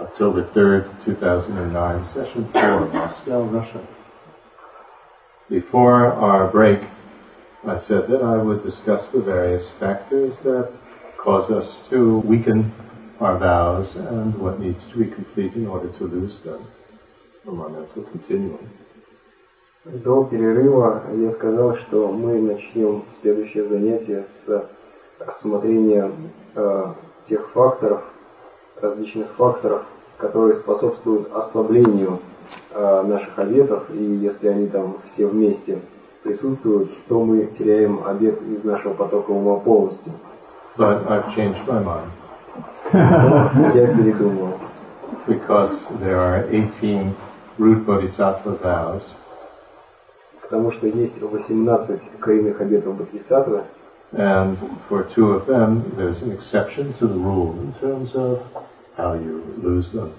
October 3rd, 2009, session 4, Moscow, Russia. Before our break, I said that I would discuss the various factors that cause us to weaken our vows and what needs to be complete in order to lose them from our mental continuum. До перерыва я сказал, что мы начнем следующее занятие с рассмотрения э, тех факторов, различных факторов, которые способствуют ослаблению э, наших обетов, и если они там все вместе присутствуют, то мы теряем обет из нашего потока ума полностью. But I've changed my mind. Я передумал. Because there are 18 root bodhisattva vows, Потому что есть 18 коренных обетов Бодхисаттвы, and for two of them, there's an exception to the rule in terms of how you lose them.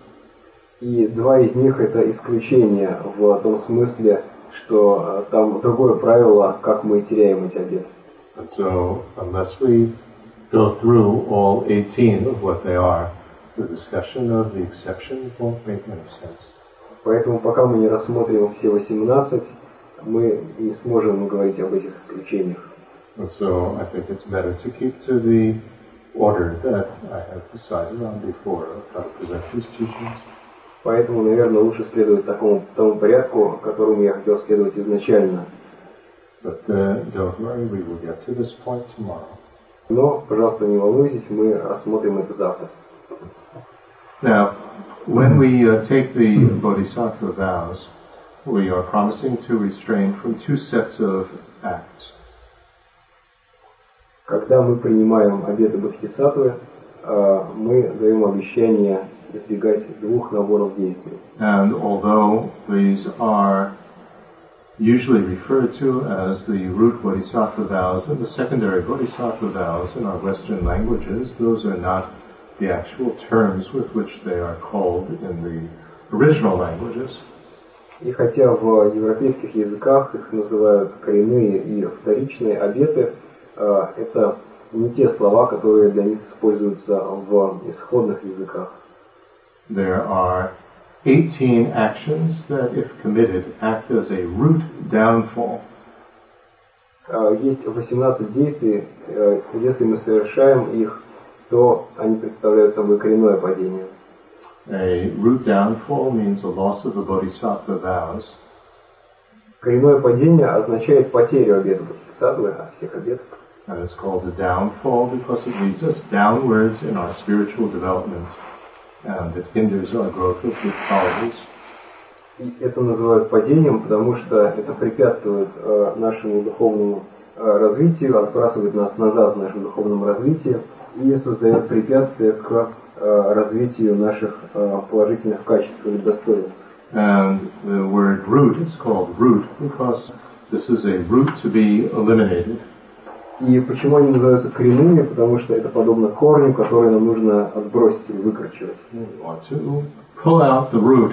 и два из них это исключение в том смысле, что э, там другое правило, как мы теряем эти обеты. And so, unless we go through all 18 of what they are, the discussion of the exception won't make any sense. Поэтому пока мы не рассмотрим все 18, мы не сможем говорить об этих исключениях. And so, I think it's better to keep to the order that I have decided on before of how to present these teachings. Поэтому, наверное, лучше следовать такому тому порядку, которому я хотел следовать изначально. But uh, don't worry, we will get to this point tomorrow. Но, пожалуйста, не волнуйтесь, мы рассмотрим это завтра. Now, when we uh, take the Bodhisattva vows, we are promising to restrain from two sets of acts. Когда мы принимаем обеты Бодхисаттвы, э, мы даем обещание избегать двух наборов действий. And although these are usually referred to as the root bodhisattva vows and the secondary bodhisattva vows in our Western languages, those are not the actual terms with which they are called in the original languages. И хотя в европейских языках их называют коренные и вторичные обеты, э, это не те слова, которые для них используются в исходных языках. There are 18 actions that, if committed, act as a root downfall. Э, Есть 18 действий, э, если мы совершаем их, то они представляют собой коренное падение. A root downfall means a loss of the bodhisattva vows. Коренное падение означает потерю обета Бодхисаттвы, а всех обетов. And it's called a downfall because it leads us downwards in our spiritual development and it hinders our growth of good qualities. И это называют падением, потому что это препятствует э, нашему духовному э, развитию, отбрасывает нас назад в нашем духовном развитии и создает препятствия к э, развитию наших э, положительных качеств и достоинств. And the word root is called root because this is a root to be eliminated. И почему они называются коренными? Потому что это подобно корню, который нам нужно отбросить или выкорчевать. We want to pull out the root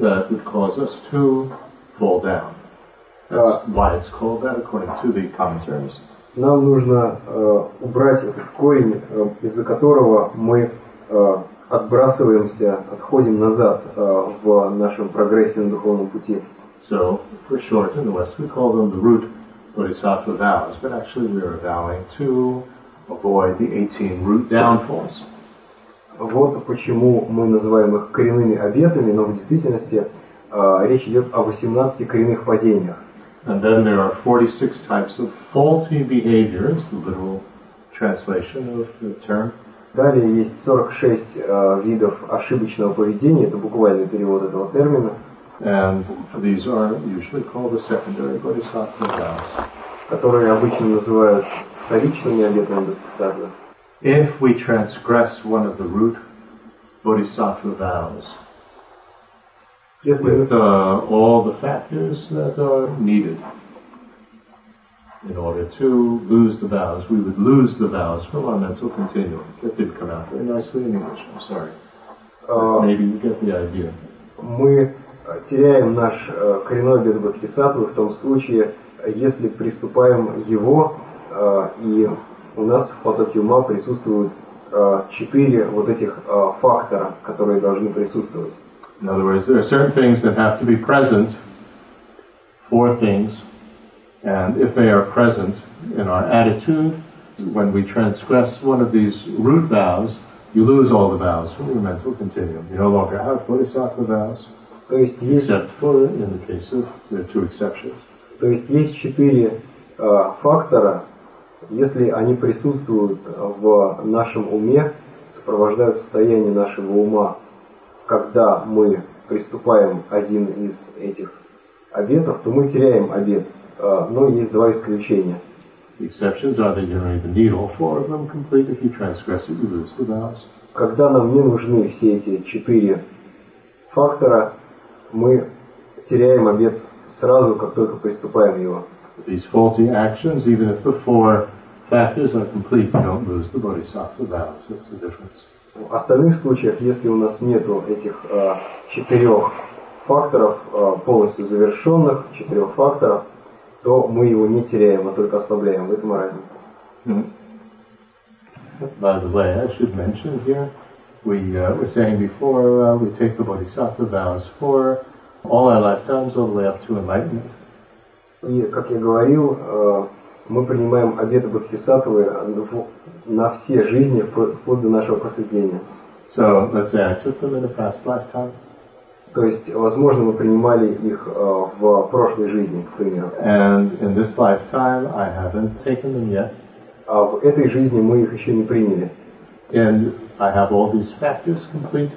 that would cause us to fall down. That's why it's called that according to the commentaries. Нам нужно э, убрать этот корень, э, из-за которого мы э, отбрасываемся, отходим назад э, в нашем прогрессе на духовном пути. So, for short, in the West, we call them the root bodhisattva vows, but actually we are vowing to avoid the 18 root downfalls. Вот почему мы называем их коренными обетами, но в действительности э, речь идет о 18 коренных падениях. And then there are 46 types of faulty behaviors, the literal translation of the term. Далее есть 46 э, видов ошибочного поведения, это буквальный перевод этого термина, And these are usually called the secondary bodhisattva vows. которые обычно называют вторичными обетами Бодхисаттвы. If we transgress one of the root bodhisattva vows Если мы with uh, all the factors that are needed in order to lose the vows, we would lose the vows from our mental continuum. That didn't come out very nicely in English, I'm sorry. э, Maybe you get the idea. мы э, Теряем наш э, коренной обет Бодхисаттвы в том случае, э, если приступаем его, э, и у нас в потоке ума присутствуют э, четыре вот этих э, фактора, которые должны присутствовать. In other words, there are certain things that have to be present, four things, and if they are present in our attitude, when we transgress one of these root vows, you lose all the vows from your mental continuum. You no longer have bodhisattva vows, То есть есть, то есть есть четыре э, фактора, если они присутствуют в нашем уме, сопровождают состояние нашего ума, когда мы приступаем один из этих обетов, то мы теряем обет. Э, Но есть два исключения. Когда нам не нужны все эти четыре фактора, мы теряем обет сразу, как только приступаем его. These faulty actions, even if the four factors are complete, you don't lose the bodhisattva vows. That's the difference. В остальных случаях, если у нас нету этих э, четырех факторов э, полностью завершенных, четырех факторов, то мы его не теряем, а только ослабляем. В этом разница. By the way, I should mention here, we uh, were saying before, uh, we take the bodhisattva vows for all our lifetimes all the way up to enlightenment. И, как я говорил, э, мы принимаем обеты Бодхисаттвы на все жизни, впло- вплоть до нашего просветления. So let's say I took them in a past lifetime, То есть, возможно, мы принимали их э, в прошлой жизни, к примеру. and in this lifetime I haven't taken them yet, А в этой жизни мы их еще не приняли. and I have all these factors complete.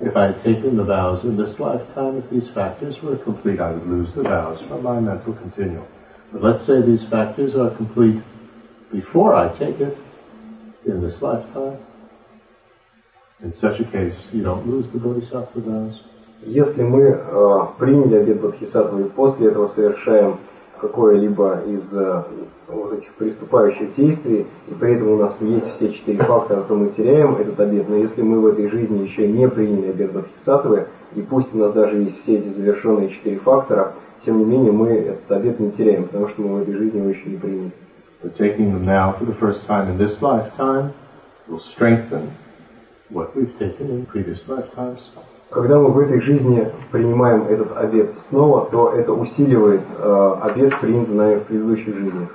If I had taken the vows in this lifetime, if these factors were complete, I would lose the vows from my mental continuum. But let's say these factors are complete before I take it in this lifetime. In such a case, you don't lose the bodhisattva vows. Если мы э, приняли обет Бодхисаттвы и после этого совершаем какое-либо из э, вот этих приступающих действий, и при этом у нас есть все четыре фактора, то мы теряем этот обет. Но если мы в этой жизни еще не приняли обет Бодхисаттвы, и пусть у нас даже есть все эти завершенные четыре фактора, тем не менее мы этот обет не теряем, потому что мы в этой жизни его еще не приняли. But taking them now for the first time in this lifetime will strengthen what we've taken in previous lifetimes. Когда мы в этой жизни принимаем этот обет снова, то это усиливает э, обет, принятый нами в предыдущих жизнях.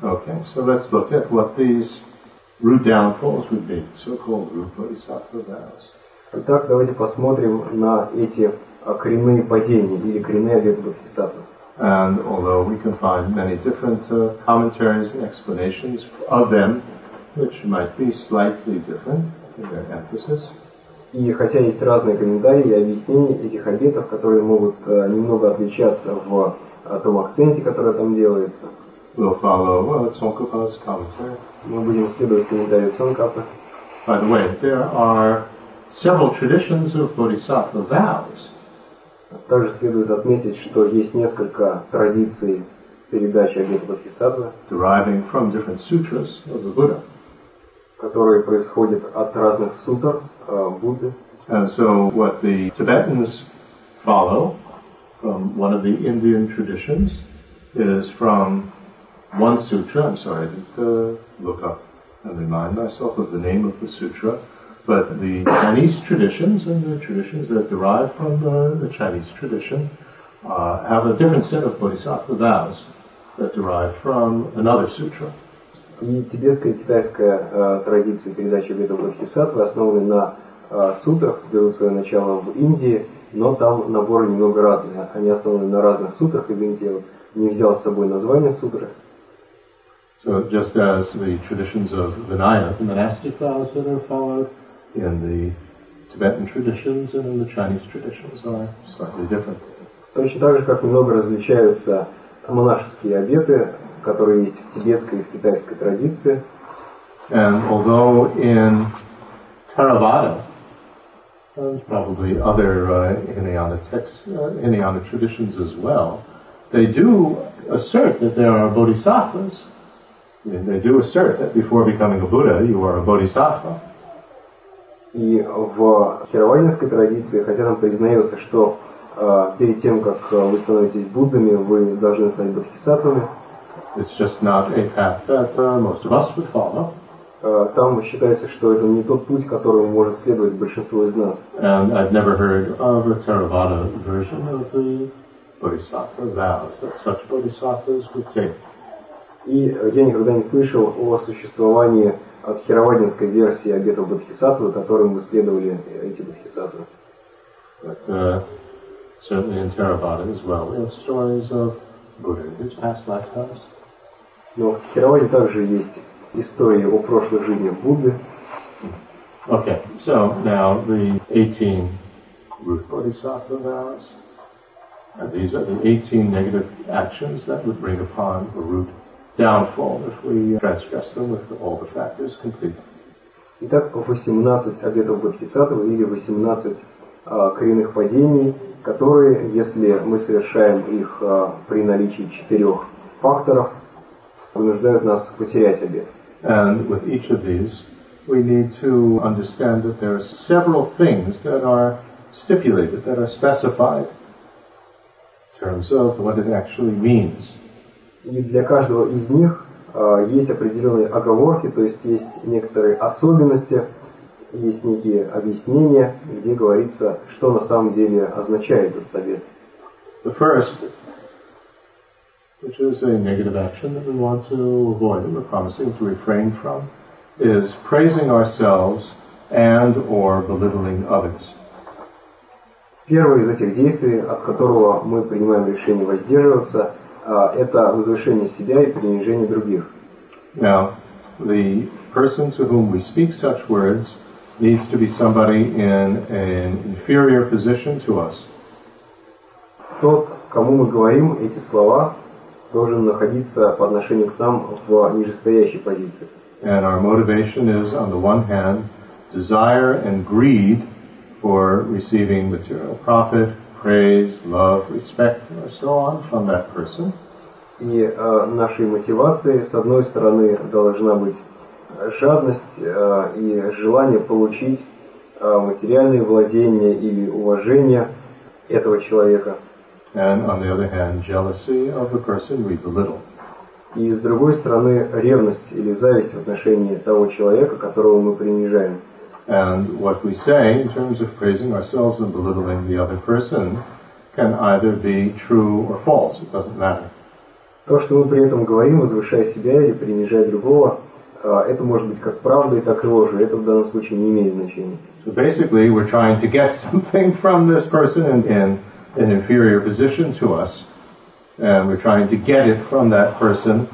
Okay, so let's look at what these root downfalls would be, so-called root bodhisattva vows. Итак, давайте посмотрим на эти а, коренные падения или коренные обеты Бодхисаттвы. And although we can find many different uh, commentaries and explanations of them, which might be slightly different in their emphasis, И хотя есть разные комментарии и объяснения этих обетов, которые могут э, немного отличаться в э, том акценте, который там делается, we'll follow Tsongkhapa's commentary. мы будем следовать комментарию Цонкапа. By the way, there are several traditions of bodhisattva vows. Также следует отметить, что есть несколько традиций передачи обета Бодхисаттвы, deriving from different sutras of the Buddha. которые происходят от разных сутр uh, Buddha. So what the Tibetans follow from one of the Indian traditions is from one sutra. I'm sorry, I didn't uh, look up and remind myself of the name of the sutra. But the Chinese traditions and the traditions that derive from the, the Chinese tradition uh, have a different set of bodhisattva vows that derive from another sutra. И тибетская и китайская э, традиции передачи обета Бодхисаттвы основаны на э, сутрах, берут свое начало в Индии, но там наборы немного разные. Они основаны на разных сутрах, извините, я вот не взял с собой название сутры. So just as the traditions of Vinaya, the monastic vows that are followed in the Tibetan traditions and in the Chinese traditions are slightly different. Точно так же, как немного различаются монашеские обеты, которые есть в тибетской и в китайской традиции. And although in Theravada, and probably other uh, Hinayana texts, uh, Hinayana traditions as well, they do assert that there are bodhisattvas. They do assert that before becoming a Buddha, you are a bodhisattva. И в херавадинской традиции, хотя там признается, что э, перед тем, как э, вы становитесь Буддами, вы должны стать бодхисаттвами, It's just not a path that uh, most of us would follow. э, там считается, что это не тот путь, которому может следовать большинство из нас. And I've never heard of a Theravada version of the Bodhisattva vows that such bodhisattvas would take. И э, я никогда не слышал о существовании от херавадинской версии обетов Бодхисаттвы, которым следовали эти Бодхисаттвы. But uh, certainly in Theravada as well, we have stories of Buddha in his past lifetimes. Но в Хераваде также есть истории о прошлых жизнях Будды. Okay, so now the 18 root bodhisattva vows. And these are the 18 negative actions that would bring upon a root downfall if we transgress them with all the factors complete. Итак, 18 обетов Бодхисаттвы или 18 а, коренных падений, которые, если мы совершаем их а, при наличии четырех факторов, вынуждают нас потерять обет. And with each of these, we need to understand that there are several things that are stipulated, that are specified in terms of what it actually means. И для каждого из них а, есть определенные оговорки, то есть есть некоторые особенности, есть некие объяснения, где говорится, что на самом деле означает этот обет. The first, which is a negative action that we want to avoid and we're promising to refrain from, is praising ourselves and or belittling others. Первое из этих действий, от которого мы принимаем решение воздерживаться, а, это возвышение себя и принижение других. Now, the person to whom we speak such words needs to be somebody in an inferior position to us. Тот, кому мы говорим эти слова, должен находиться по отношению к нам в нижестоящей позиции. And our motivation is, on the one hand, desire and greed for receiving material profit, praise, love, respect, or so on from that person. И э, нашей мотивацией, с одной стороны, должна быть жадность э, и желание получить э, материальные владения или уважение этого человека. And on the other hand, jealousy of the person we belittle. И с другой стороны, ревность или зависть в отношении того человека, которого мы принижаем. And what we say in terms of praising ourselves and belittling the other person can either be true or false. It doesn't matter. То, что мы при этом говорим, возвышая себя или принижая другого, э, это может быть как правда и так и ложь. Это в данном случае не имеет значения. So basically, we're trying to get something from this person in, in an inferior position to us. And we're trying to get it from that person,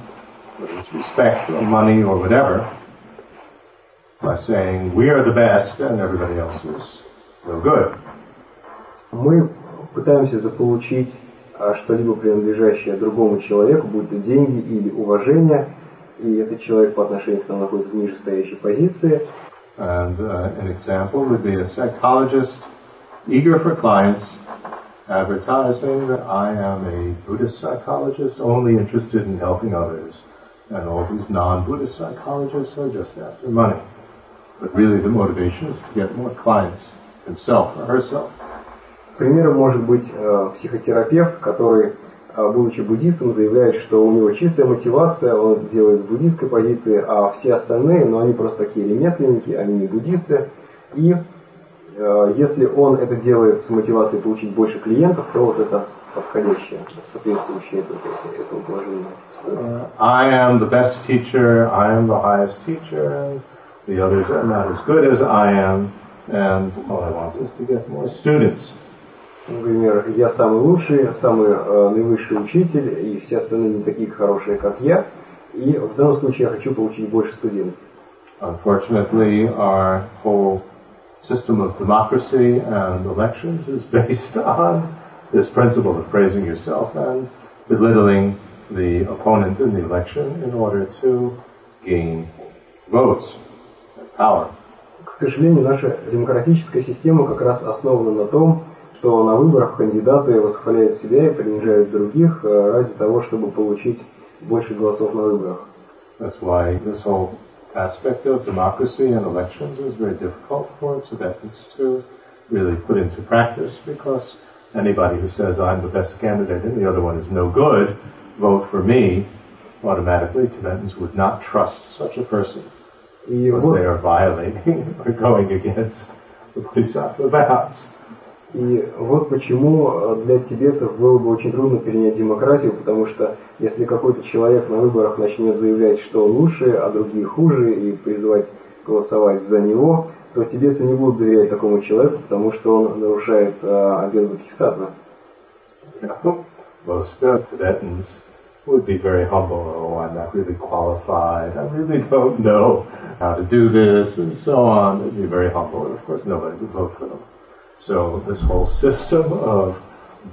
whether it's respect or money or whatever, by saying, we are the best and everybody else is no good. Мы пытаемся заполучить а, что-либо принадлежащее другому человеку, будь то деньги или уважение, и этот человек по отношению к нам находится в нижестоящей позиции. And uh, an example would be a psychologist eager for clients advertising that I am a Buddhist psychologist only interested in helping others. And all these non-Buddhist psychologists are just after money. But really the motivation is to get more clients himself or herself. Примером может быть э, психотерапевт, который, э, будучи буддистом, заявляет, что у него чистая мотивация, он делает с буддистской позиции, а все остальные, ну они просто такие ремесленники, они не буддисты. И э, если он это делает с мотивацией получить больше клиентов, то вот это подходящее, соответствующее этому, положению. Uh, I am the best teacher, I am the highest teacher, the others are not as good as I am, and all I want is to get more students. Например, я самый лучший, самый э, наивысший учитель, и все остальные не такие хорошие, как я. И в данном случае я хочу получить больше студентов. Unfortunately, our whole system of democracy and elections is based on this principle of praising yourself and belittling the opponent in the election in order to gain votes and power. К сожалению, наша демократическая система как раз основана на том, что на выборах кандидаты восхваляют себя и принижают других э, ради того, чтобы получить больше голосов на выборах. That's why this whole aspect of democracy and elections is very difficult for its to really put into practice because anybody who says I'm the best candidate and the other one is no good, vote for me, automatically Tibetans would not trust such a person because they are violating or going against the Bodhisattva vows. И вот почему э, для тибетцев было бы очень трудно перенять демократию, потому что если какой-то человек на выборах начнет заявлять, что он лучше, а другие хуже, и призывать голосовать за него, то тибетцы не будут доверять такому человеку, потому что он нарушает э, обет бодхисаттвы. Most of. So this whole system of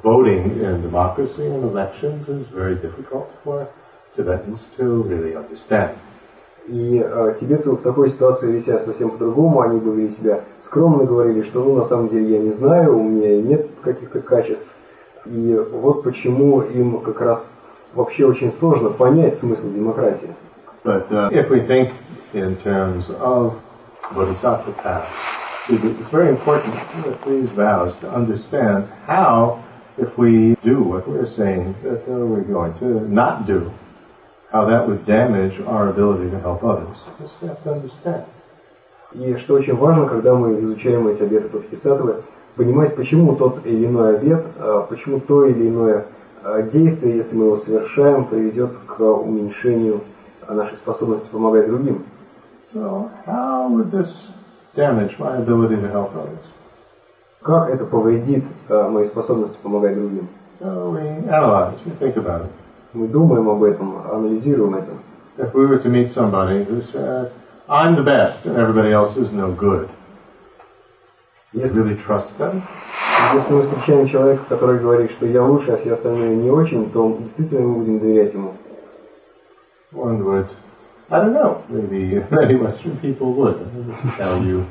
voting in democracy and elections is very difficult for Tibetans to really understand. И э, тибетцы в такой ситуации вели себя совсем по-другому, они бы вели себя скромно, говорили, что ну на самом деле я не знаю, у меня нет каких-то качеств. И вот почему им как раз вообще очень сложно понять смысл демократии. But uh, if we think in terms of bodhisattva path, it's very important with these vows to understand how, if we do what we're saying that uh, we're going to not do, how that would damage our ability to help others. Just have to understand. И что очень важно, когда мы изучаем эти обеты Бодхисаттвы, понимать, почему тот или иной обет, э, почему то или иное э, действие, если мы его совершаем, приведет к уменьшению э, нашей способности помогать другим. So, how would this damage my ability to help others? Как это повредит э, моей способности помогать другим? So we analyze, we think about it. Мы думаем об этом, анализируем это. If we were to meet somebody who said, I'm the best and everybody else is no good, Если, really trust them? если мы встречаем человека, который говорит, что я лучше, а все остальные не очень, то действительно мы будем доверять ему. One would, I don't know, maybe many Western people would. Tell you,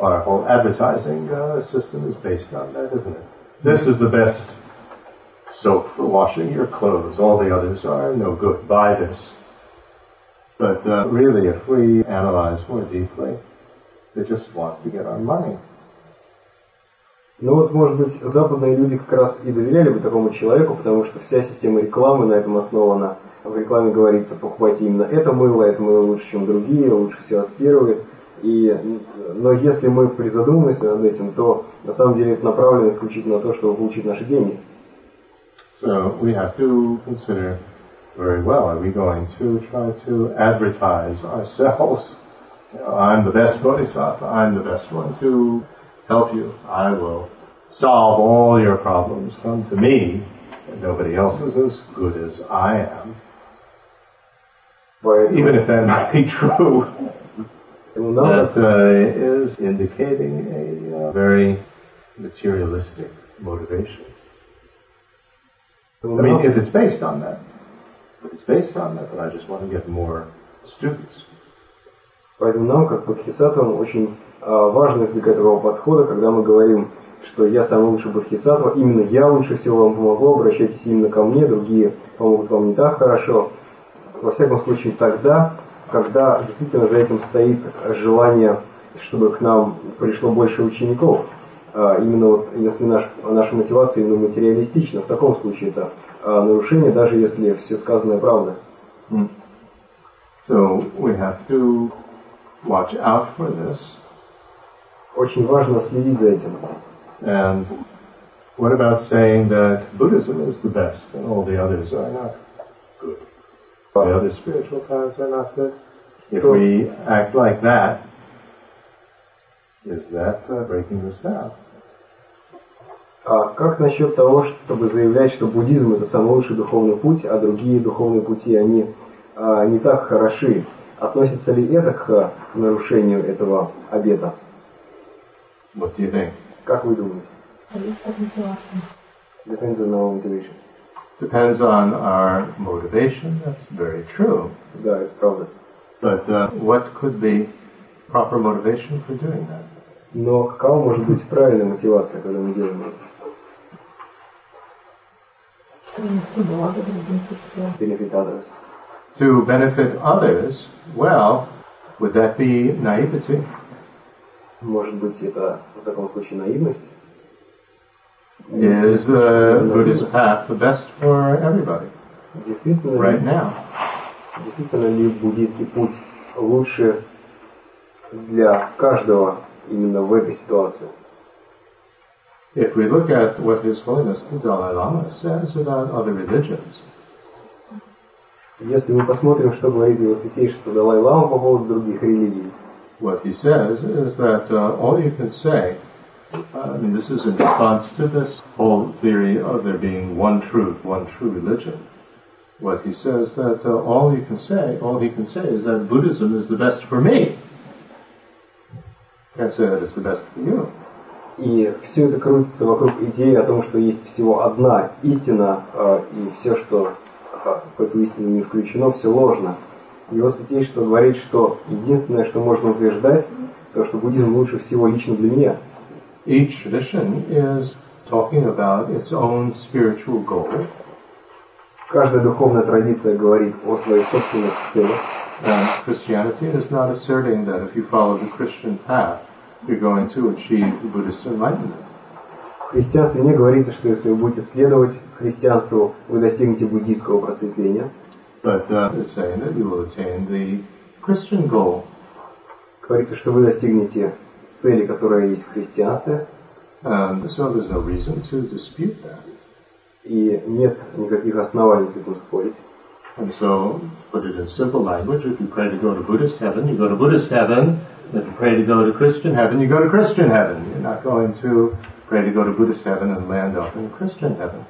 our whole advertising uh, system is based on that, isn't it? This is the best soap for washing your clothes. All the others are no good. Buy this. But uh, really, if we analyze more deeply, they just want to get our money. Но вот, может быть, западные люди как раз и доверяли бы такому человеку, потому что вся система рекламы на этом основана. В рекламе говорится, покупайте именно это мыло, это мыло лучше, чем другие, лучше все аспирует. И, но если мы призадумаемся над этим, то на самом деле это направлено исключительно на то, чтобы получить наши деньги. So we have to consider very well, are we going to try to advertise ourselves? I'm the best bodhisattva, I'm the best one to help you. I will solve all your problems. Come to me. Nobody else is as good as I am. Поэтому, Even if that might be true, that uh, is indicating a uh, very materialistic motivation. I mean, if it's based on that, if it's based on that, then I just want to get more students. Поэтому нам, как бодхисаттвам, очень а, важно избегать такого подхода, когда мы говорим, что я самый лучший бодхисаттва, именно я лучше всего вам помогу, обращайтесь именно ко мне, другие помогут вам не так хорошо. Во всяком случае тогда, когда действительно за этим стоит желание, чтобы к нам пришло больше учеников. А, именно вот если наш, наша мотивация именно материалистична, в таком случае это а, нарушение, даже если все сказанное правда. So we have to watch out for this. Очень важно следить за этим. And what about saying that Buddhism is the best and all the others are not good? The other spiritual paths are not good? If we act like that, is that uh, breaking this vow? А как насчет того, чтобы заявлять, что буддизм это самый лучший духовный путь, а другие духовные пути, они а, не так хороши? Относится ли это к нарушению этого обета? What do you think? Как вы думаете? Depends on our motivation. Depends on our motivation. That's very true. Да, это правда. But uh, what could be proper motivation for doing that? Но какова может быть правильная мотивация, когда мы делаем это? принести благо другим путем. Benefit others. To benefit others, well, would that be naivety? Может быть, это в таком случае наивность? Is the Buddhist path the best for everybody Действительно right ли, now? действительно ли буддийский путь лучше для каждого именно в этой ситуации. If we look at what His Holiness the Dalai Lama says about other religions, Если мы посмотрим, что говорит его святейшество Далай-Лама по поводу других религий, what he says is that uh, all you can say, uh, I mean, this is in response to this whole theory of there being one truth, one true religion. What he says that uh, all you can say, all he can say is that Buddhism is the best for me. Can't say that it's the best for you. И все это крутится вокруг идеи о том, что есть всего одна истина, э, и все, что э, в эту истину не включено, все ложно. Его святейшество говорит, что единственное, что можно утверждать, то, что буддизм лучше всего лично для меня. Each tradition is talking about its own spiritual goal, Каждая духовная традиция говорит о своих собственных целях. and Christianity is not asserting that if you follow the Christian path, you're going to achieve Buddhist enlightenment. В христианстве не говорится, что если вы будете следовать христианству, вы достигнете буддийского просветления. But uh, it's saying that you will attain the Christian goal. Говорится, что вы достигнете цели, которая есть в христианстве, And so there's no reason to dispute that. и нет никаких оснований с этим спорить. And so, put it in simple language, if you pray to go to Buddhist heaven, you go to Buddhist heaven. If you pray to go to Christian heaven, you go to Christian heaven. You're not going to pray to go to Buddhist heaven and land up in Christian heaven.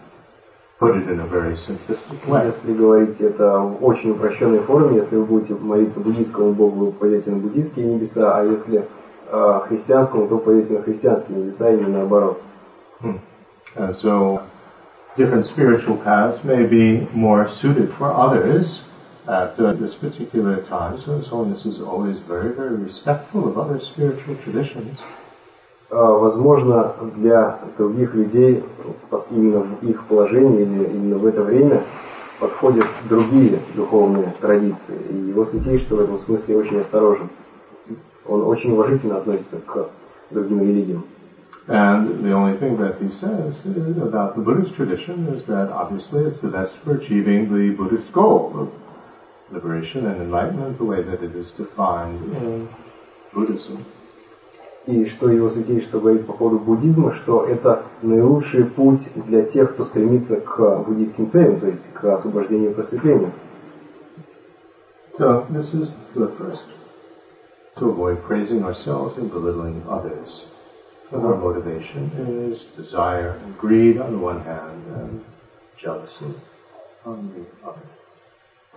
Put it in a very simplistic way. Если говорить это в очень упрощенной форме, если вы будете молиться буддийскому богу, вы пойдете на буддийские небеса, а если э, христианскому, то на христианские небеса, и не наоборот. And so, different spiritual paths may be more suited for others at uh, this particular time. So His Holiness is always very, very respectful of other spiritual traditions. Э, возможно, для других людей именно в их положении или именно в это время подходят другие духовные традиции. И его святейшество в этом смысле очень осторожен. Он очень уважительно относится к другим религиям. And the only thing that he says is about the Buddhist tradition is that obviously it's the best for achieving the Buddhist goal of liberation and enlightenment, the way that it is defined in Buddhism. И что его святейшество говорит по поводу буддизма, что это наилучший путь для тех, кто стремится к буддийским целям, то есть к освобождению и просветлению. So this is the first, to avoid praising ourselves and belittling others. And our motivation is desire and greed on the one hand and jealousy on the other.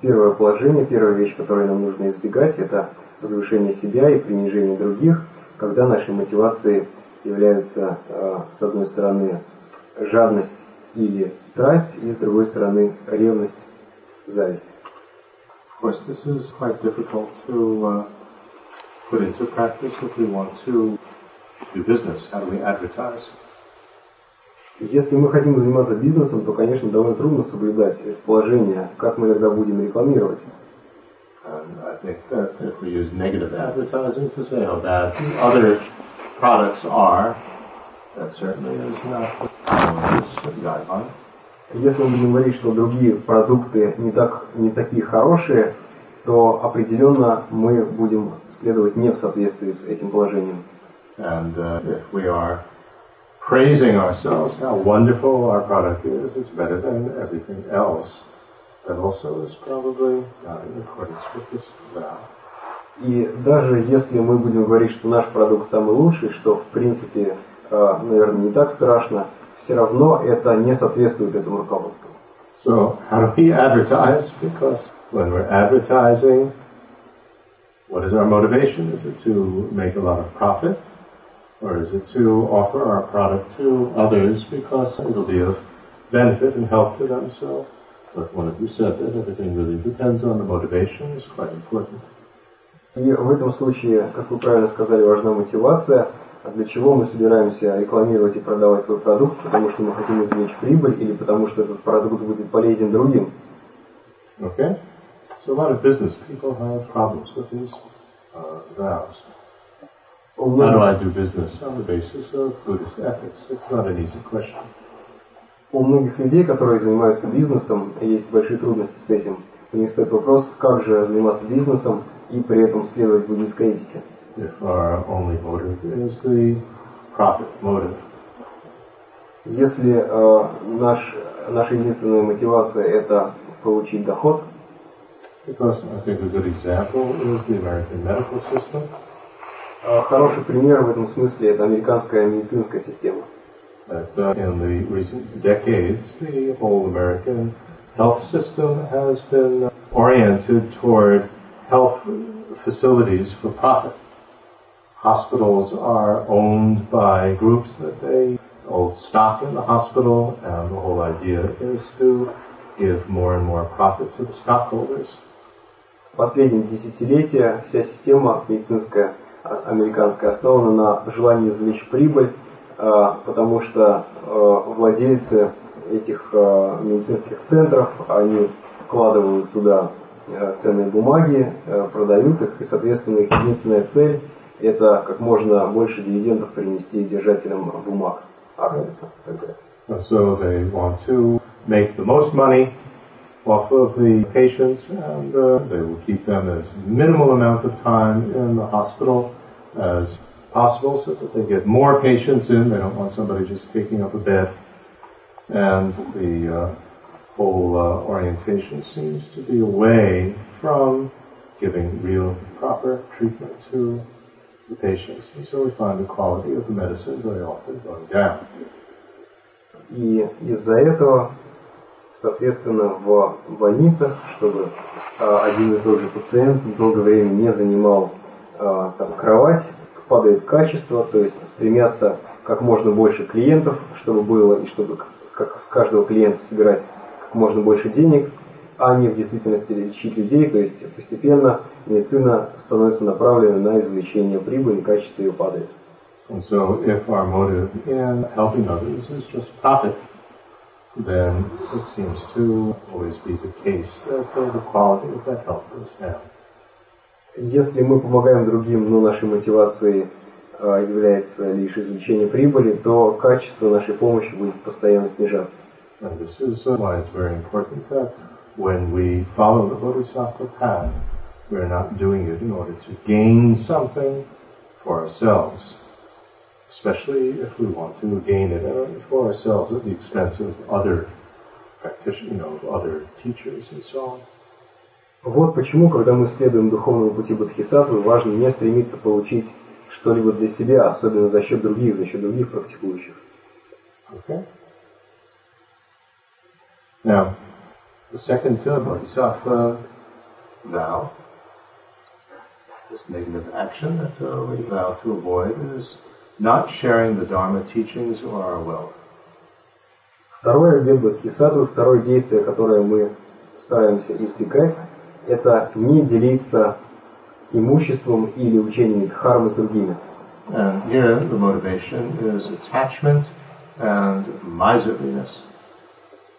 Первое положение, первая вещь, которую нам нужно избегать, это возвышение себя и принижение других, когда нашей мотивацией являются, э, с одной стороны, жадность или страсть, и с другой стороны, ревность, зависть. Of course, this is quite difficult to uh, put into practice if we want to do business. How do we advertise? Если мы хотим заниматься бизнесом, то, конечно, довольно трудно соблюдать положение, как мы тогда будем рекламировать. And I think that if we use negative advertising to say how bad other products are, that certainly is not the guideline. Если мы будем говорить, что другие продукты не, так, не такие хорошие, то определенно мы будем следовать не в соответствии с этим положением. And uh, if we are praising ourselves, how wonderful our product is, it's better than everything else, that also is probably not in accordance with this vow. И даже если мы будем говорить, что наш продукт самый лучший, что в принципе, э, наверное, не так страшно, все равно это не соответствует этому руководству. So how do we advertise? Because when we're advertising, what is our motivation? Is it to make a lot of profit? Or is it to offer our product to others because it'll be of benefit and help to them? So, but one of you said that everything really depends on the motivation. It's quite important. И в этом случае, как вы правильно сказали, важна мотивация. А для чего мы собираемся рекламировать и продавать свой продукт? Потому что мы хотим извлечь прибыль или потому что этот продукт будет полезен другим? Okay? So a lot of business people have problems with these uh, vows. У How do многих, I do business on the basis of Buddhist ethics? It's not an easy question. у многих людей, которые занимаются бизнесом, есть большие трудности с этим. У них стоит вопрос, как же заниматься бизнесом и при этом следовать буддийской этике. if our only motive is the profit motive. Если э, наш, наша единственная мотивация это получить доход, Because I think a good example is the American medical system. э, хороший пример в этом смысле это американская медицинская система. That uh, in the recent decades, the whole American health system has been oriented toward health facilities for profit. Hospitals are owned by groups that they hold stock in the hospital, and the whole idea is to give more and more profit to the stockholders. Последние десятилетия вся система медицинская а, американская основана на желании извлечь прибыль, э, потому что э, владельцы этих медицинских центров, они вкладывают туда ценные бумаги, продают их, и, соответственно, их единственная цель – это как можно больше дивидендов принести держателям бумаг, акций. And so they want to make the most money off of the patients, and uh, they will keep them as minimal amount of time in the hospital as possible so that they get more patients in. They don't want somebody just taking up a bed. And the uh, whole uh, orientation seems to be away from giving real proper treatment to the patients. And so we find the quality of the medicine very often going down. И из-за этого, соответственно, в больницах, чтобы а, один и тот же пациент долгое время не занимал а, там, кровать, падает качество, то есть стремятся как можно больше клиентов, чтобы было, и чтобы как, с каждого клиента собирать как можно больше денег, а не в действительности лечить людей, то есть постепенно медицина становится направленной на извлечение прибыли, качество ее падает. And so if our motive in helping others is just profit, then it seems to always be the case that uh, the quality of that help goes down. Если мы помогаем другим, но нашей мотивацией а, является лишь извлечение прибыли, то качество нашей помощи будет постоянно снижаться. And this is uh, why it's very important that when we follow the Bodhisattva path, we're not doing it in order to gain something for ourselves, especially if we want to gain it uh, for ourselves at the expense of other practitioners, you know, of other teachers and so on. Вот почему, когда мы следуем духовному пути Бодхисаттвы, важно не стремиться получить что-либо для себя, особенно за счет других, за счет других практикующих. Okay? Now, the second uh, Bodhisattva vow, this negative action that uh, we vow to avoid is not sharing the Dharma teachings or our wealth. Второе обет Бодхисаттвы, второе действие, которое мы стараемся избегать, это не делиться имуществом или учениями Дхармы с другими. And here the motivation is attachment and miserliness.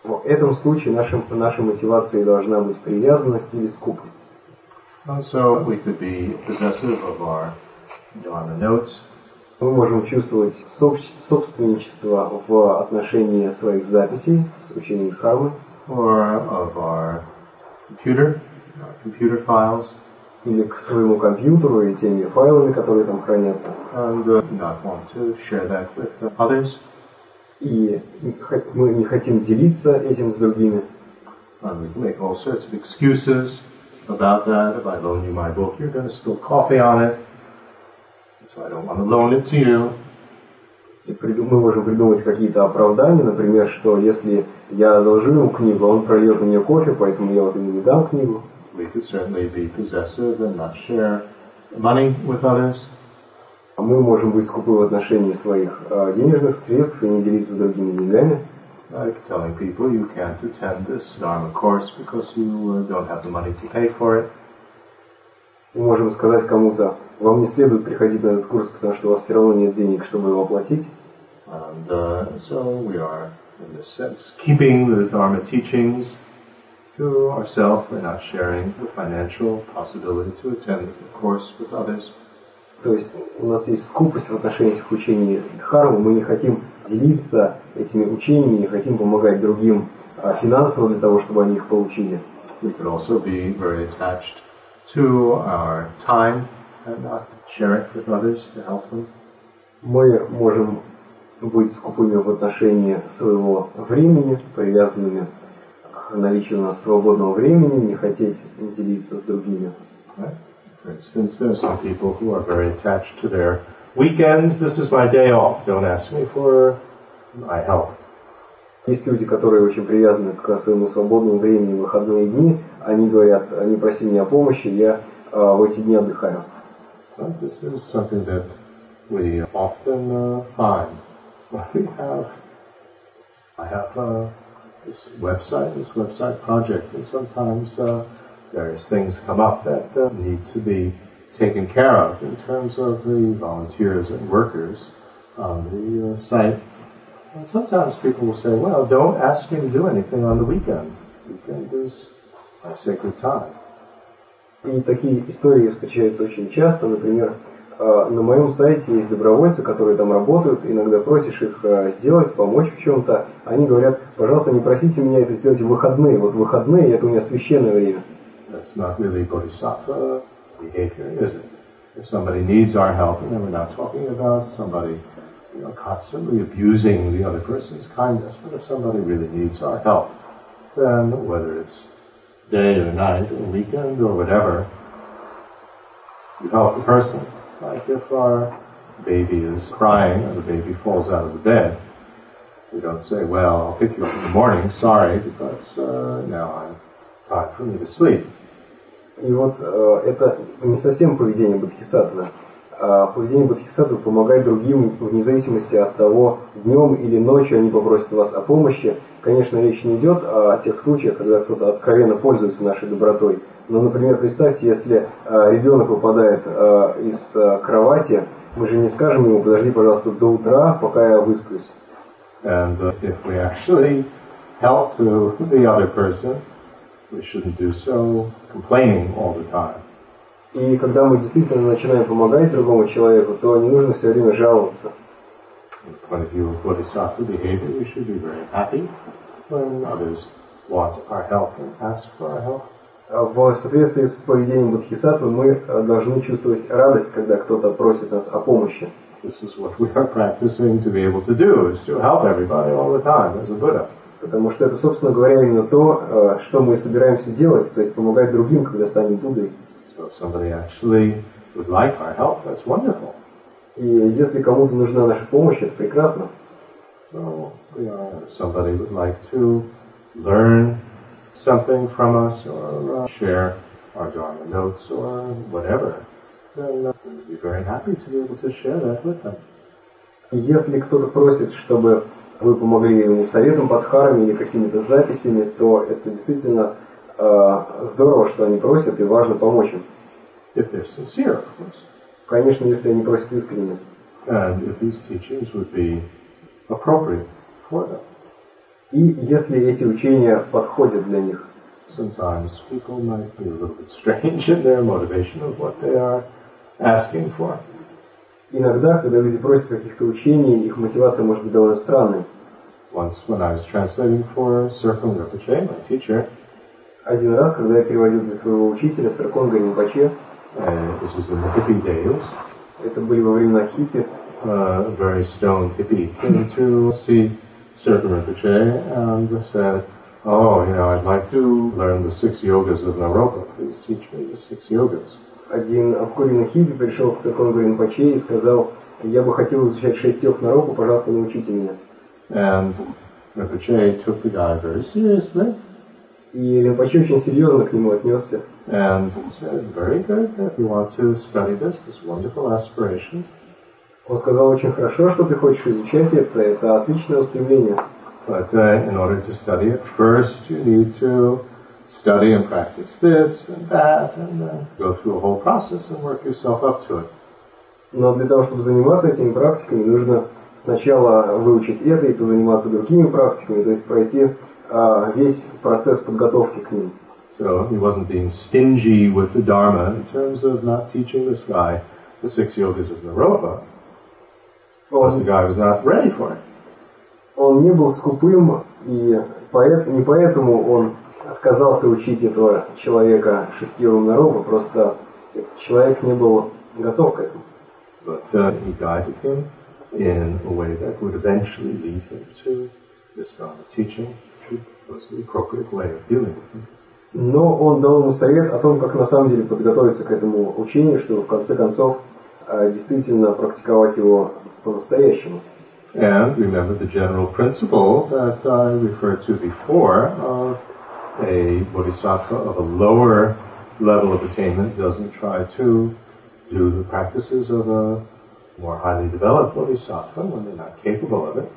В этом случае нашим, нашей мотивацией должна быть привязанность или скупость. And so we could be possessive of our Dharma notes, Мы можем чувствовать соб- собственничество в отношении своих записей с учением Дхармы, or of our computer, our computer files, или к своему компьютеру и теми файлами, которые там хранятся. and uh, not want to share that with others. И мы не хотим делиться этим с другими. And we can make all sorts of excuses about that. If I loan you my book, you're going to spill coffee on it. So I don't want to loan it to you. И мы можем придумать какие-то оправдания, например, что если я одолжу ему книгу, он прольет на нее кофе, поэтому я вот ему не дам книгу. We could certainly be possessive and not share money with others. А мы можем быть скупы в отношении своих а, денежных средств и не делиться с другими деньгами. Like telling people you can't attend this Dharma course because you uh, don't have the money to pay for it. Мы можем сказать кому-то, вам не следует приходить на этот курс, потому что у вас все равно нет денег, чтобы его оплатить. And uh, so we are, in this sense, keeping the Dharma teachings to ourselves. We're not sharing the financial possibility to attend the course with others. То есть у нас есть скупость в отношении этих учений Дхармы, мы не хотим делиться этими учениями, не хотим помогать другим а, финансово для того, чтобы они их получили. We could also be very attached to our time and not share it with others to help them. Мы можем быть скупыми в отношении своего времени, привязанными к наличию у нас свободного времени, не хотеть делиться с другими. Right? For instance, there are some people who are very attached to their weekends. This is my day off. Don't ask me for my help. Есть люди, которые очень привязаны к своему свободному времени в выходные дни. Они говорят, не проси меня о помощи, я а, в эти дни отдыхаю. But this is something that we often uh, find. We have, I have uh, this website, this website project, and sometimes uh, various things come up that uh, need to be taken care of in terms of the volunteers and workers on the uh, site. And sometimes people will say, well, don't ask me to do anything on the weekend. Weekend is my sacred time. И такие истории встречаются очень часто. Например, э, на моем сайте есть добровольцы, которые там работают. Иногда просишь их э, сделать, помочь в чем-то. Они говорят, пожалуйста, не просите меня это сделать в выходные. Вот выходные это у меня священное время. That's not really bodhisattva behavior, is it? If somebody needs our help, and we're not talking about somebody you know, constantly abusing the other person's kindness, but if somebody really needs our help, then whether it's day or night or weekend or whatever, you help the person. Like if our baby is crying or the baby falls out of the bed, we don't say, well, I'll pick you up in the morning, sorry, because uh, now I'm time for me to sleep. И вот э, это не совсем поведение бодхисаттвы. А поведение бодхисаттвы помогать другим вне зависимости от того, днем или ночью они попросят вас о помощи. Конечно, речь не идет о тех случаях, когда кто-то откровенно пользуется нашей добротой. Но, например, представьте, если э, ребенок выпадает э, из э, кровати, мы же не скажем ему, подожди, пожалуйста, до утра, пока я высплюсь. And if we actually help to the other person, we shouldn't do so complaining all the time. И когда мы действительно начинаем помогать другому человеку, то не нужно все время жаловаться. From the point of view of bodhisattva behavior, we should be very happy when others want our help and ask for our help. А В соответствии с поведением бодхисаттвы мы э, должны чувствовать радость, когда кто-то просит нас о помощи. This is what we are practicing to be able to do, is to help everybody all the time as a Buddha. Потому что это, собственно говоря, именно то, э, что мы собираемся делать, то есть помогать другим, когда станем Буддой. So if somebody actually would like our help, that's wonderful. И если кому-то нужна наша помощь, это прекрасно. So if somebody would like to learn something from us or uh, share our Dharma notes or whatever, then uh, we'd be very happy to be able to share that with them. Если кто-то просит, чтобы вы помогли ему советом, подхарами или какими-то записями, то это действительно э, здорово, что они просят, и важно помочь им. If they're sincere, of course. Конечно, если они просят искренне. And if these teachings would be appropriate for them. И если эти учения подходят для них. Sometimes people might be a little bit strange in their motivation of what they are asking for. Иногда, когда люди просят каких-то учений, их мотивация может быть довольно странной. Once when I was translating for Circle Rinpoche, my teacher, Один раз, когда я переводил для своего учителя Сарконга days, это были во времена хиппи, uh, very stoned hippie came to see Circle Rinpoche and said, Oh, you know, I'd like to learn the six yogas of Naropa. Please teach me the six yogas. Один обкуренный хиппи пришел к Сарконгу Ринпоче и сказал, я бы хотел изучать шесть йог на руку, пожалуйста, научите меня. And Rinpoche took the guy very seriously И Ринпоче очень серьезно к нему отнесся. and said, Very good, if you want to study this, this wonderful aspiration, Он сказал, очень хорошо, что ты хочешь изучать это, это отличное устремление. but uh, in order to study it, first you need to study and practice this and that, and uh, go through a whole process and work yourself up to it. Но для того, чтобы заниматься этими практиками, нужно сначала выучить это и позаниматься другими практиками, то есть пройти а, весь процесс подготовки к ним. So he wasn't being stingy with the Dharma in terms of not teaching this guy the six yogas of Naropa, because the guy was not ready for it. он не был скупым, и поэт- не поэтому он отказался учить этого человека шестьевым народу, просто человек не был готов к этому. But uh, he guided him in a way that would eventually lead him to this Dharma teaching, which was the appropriate way of dealing with him. Но он дал ему совет о том, как на самом деле подготовиться к этому учению, чтобы в конце концов э, действительно практиковать его по-настоящему. And remember the general principle that I referred to before of a bodhisattva of a lower level of attainment doesn't try to do the practices of a more highly developed bodhisattva when they're not capable of it.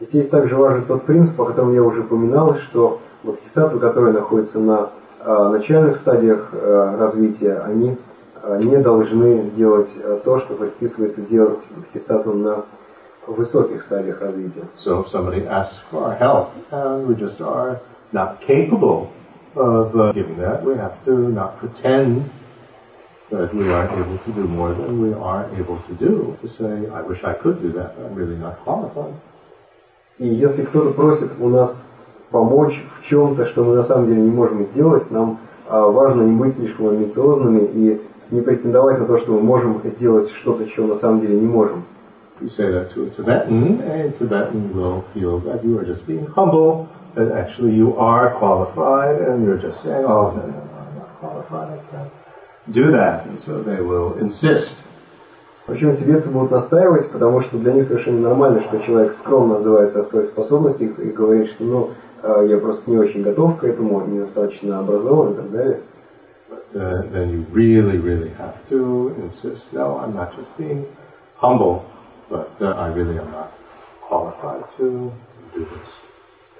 Здесь также важен тот принцип, о котором я уже упоминал, что бодхисаттвы, которые находятся на э, начальных стадиях э, развития, они э, не должны делать э, то, что предписывается делать бодхисаттвам на высоких стадиях развития. So if somebody asks for our help and we just are not capable of uh, giving that, we have to not pretend that we aren't able to do more than we are able to do. To say, I wish I could do that, but I'm really not qualified. И если кто-то просит у нас помочь в чем-то, что мы на самом деле не можем сделать, нам а, важно не быть слишком амбициозными и не претендовать на то, что мы можем сделать что-то, чего на самом деле не можем. If you say that to a Tibetan, a Tibetan will feel that you are just being humble, that actually you are qualified, and you're just saying, oh, no, no, no, I'm not qualified, I can't do that. And so they will insist. Почему тибетцы будут настаивать? Потому что для них совершенно нормально, что человек скромно отзывается о своих способностях и говорит, что ну, э, я просто не очень готов к этому, недостаточно образован и так далее. But uh, then you really, really have to insist, no, I'm not just being humble, but uh, I really am not qualified to do this.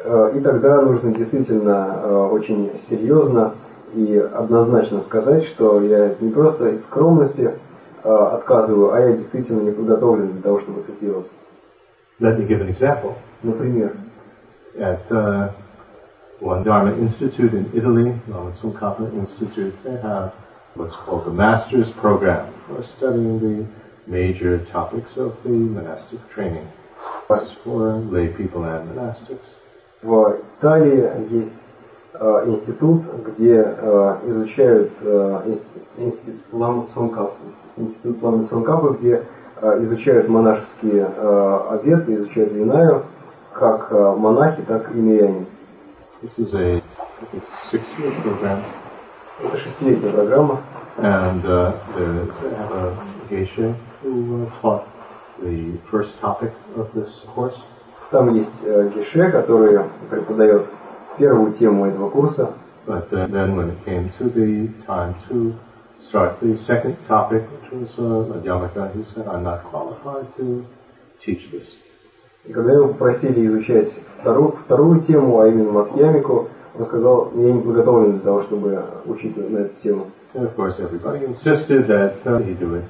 Э, И тогда нужно действительно э, очень серьезно и однозначно сказать, что я не просто из скромности э, отказываю, а я действительно не подготовлен для того, чтобы это сделать. Let me give an example. Например, At uh, one Dharma Institute in Italy, Lama Tsongkhapa Institute, they have what's called the Master's Program for studying the major topics of the monastic training. That's for lay people and monastics. В Италии есть э, институт, где э, изучают э, инст- институт Цонкапа, где изучают монашеские обеты, изучают Винаю, как монахи, так и миряне. This is a six-year program, Это шестилетняя программа. and uh, the, they have a geisha who uh, taught the first topic of this course. Там есть э, Гише, который преподает первую тему этого курса. But uh, then when it came to the time to start the second topic, which was uh, Madhyamaka, he said, I'm not qualified to teach this. И когда его попросили изучать вторую, вторую тему, а именно Матьямику, он сказал, я не подготовлен для того, чтобы учить на эту тему. And of course everybody insisted that uh, he do it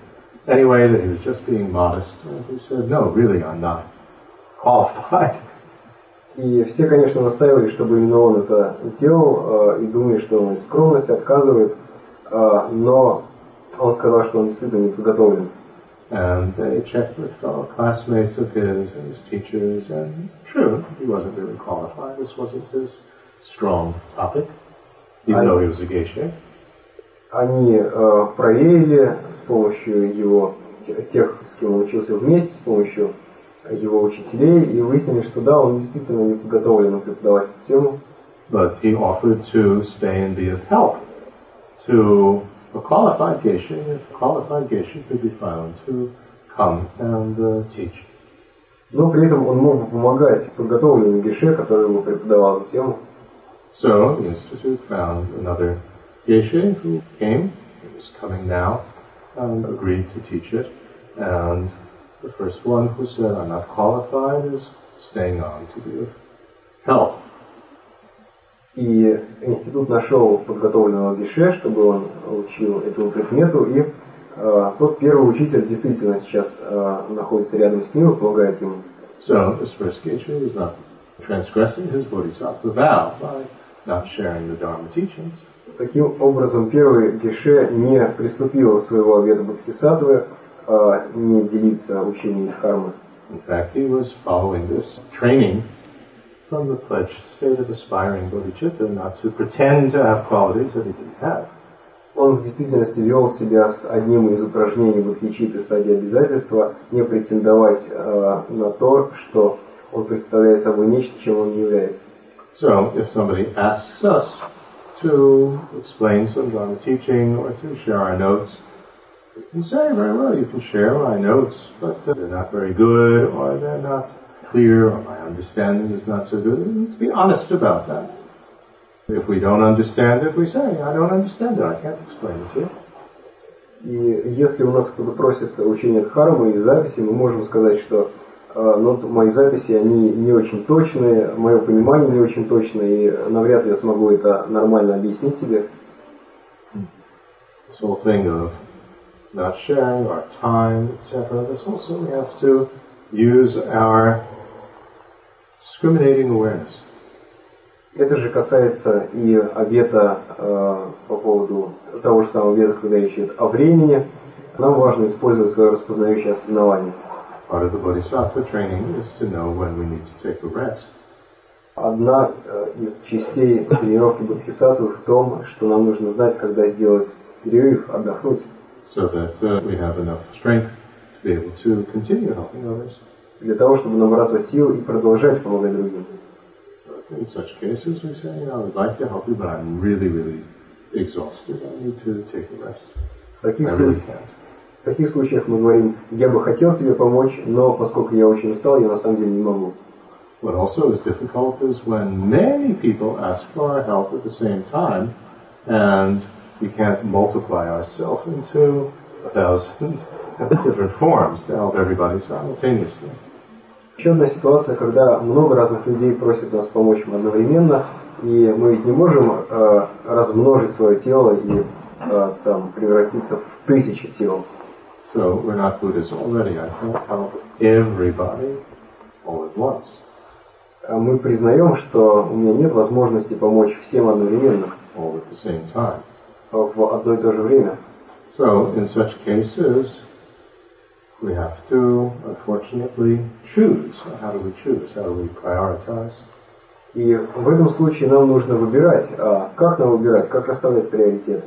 anyway, that he was just being modest. And he said, no, really, I'm not qualified. И все, конечно, настаивали, чтобы именно он это делал, э, и думали, что он из скромности отказывает, э, но он сказал, что он действительно не подготовлен. And they checked with fellow classmates of his and his teachers, and true, he wasn't really qualified. This wasn't his strong topic, even though he was a geisha. Они э, проверили с помощью его, те- тех, с кем он учился вместе, с помощью его учителей, и выяснили, что да, он действительно не подготовлен преподавать эту тему. But he offered to stay and be of help to a qualified geisha, if a qualified geisha could be found to come and uh, teach. Но при этом он мог бы помогать подготовленному геше, который его преподавал эту тему. So the institute found another geisha who came, he was coming now, and agreed to teach it. And the first one who said, I'm not qualified, is staying on to of help. И институт нашел подготовленного геше, чтобы он учил этому предмету, и э, тот первый учитель действительно сейчас э, находится рядом с ним и помогает ему. So this first geisha was not transgressing his bodhisattva vow by not sharing the Dharma teachings. Таким образом, первый геше не приступил своего обета бодхисаттвы, не делиться учением дхармы. In fact, he was following this training from the pledged state of aspiring bodhicitta not to pretend to have qualities that he didn't have. он в действительности вел себя с одним из упражнений в отличии при стадии обязательства, не претендовать э, на то, что он представляет собой нечто, чем он не является. So, if somebody asks us to explain some Dharma teaching or to share our notes, we can say very well, you can share my notes, but they're not very good or they're not clear or my understanding is not so good. And be honest about that. If we don't understand it, we say, I don't understand it, I can't explain it to you. И если у нас кто-то просит учения Дхармы и записи, мы можем сказать, что э, ну, мои записи, они не очень точные, мое понимание не очень точное, и навряд ли я смогу это нормально объяснить тебе. This whole thing of not sharing our time, etc., this also we have to use our discriminating awareness. Это же касается и обета э, по поводу того же самого обета, когда речь идет о времени. Нам важно использовать свое распознающее осознавание. Part of the bodhisattva training is to know when we need to take a rest. Одна э, из частей тренировки бодхисаттвы в том, что нам нужно знать, когда сделать перерыв, отдохнуть, so that uh, we have enough strength to be able to continue helping others. для того, чтобы набраться сил и продолжать помогать другим. But in such cases, we say, you know, I'd like to help you, but I'm really, really exhausted. I need to take a rest. В таких, I случаях, really can't. в таких случаях мы говорим, я бы хотел тебе помочь, но поскольку я очень устал, я на самом деле не могу. What also is difficult is when many people ask for our help at the same time, and we can't multiply ourselves into a thousand different forms to help everybody simultaneously. Еще одна ситуация, когда много разных людей просят нас помочь им одновременно, и мы ведь не можем э, размножить свое тело и э, там, превратиться в тысячи тел. So we're not Buddhists already. I can't help everybody all at once. А Мы признаем, что у меня нет возможности помочь всем одновременно all at the same time. В одно и то же время. So, in such cases, we have to, unfortunately, choose. How do we choose? How do we prioritize? И в этом случае нам нужно выбирать. А как нам выбирать? Как расставлять приоритеты?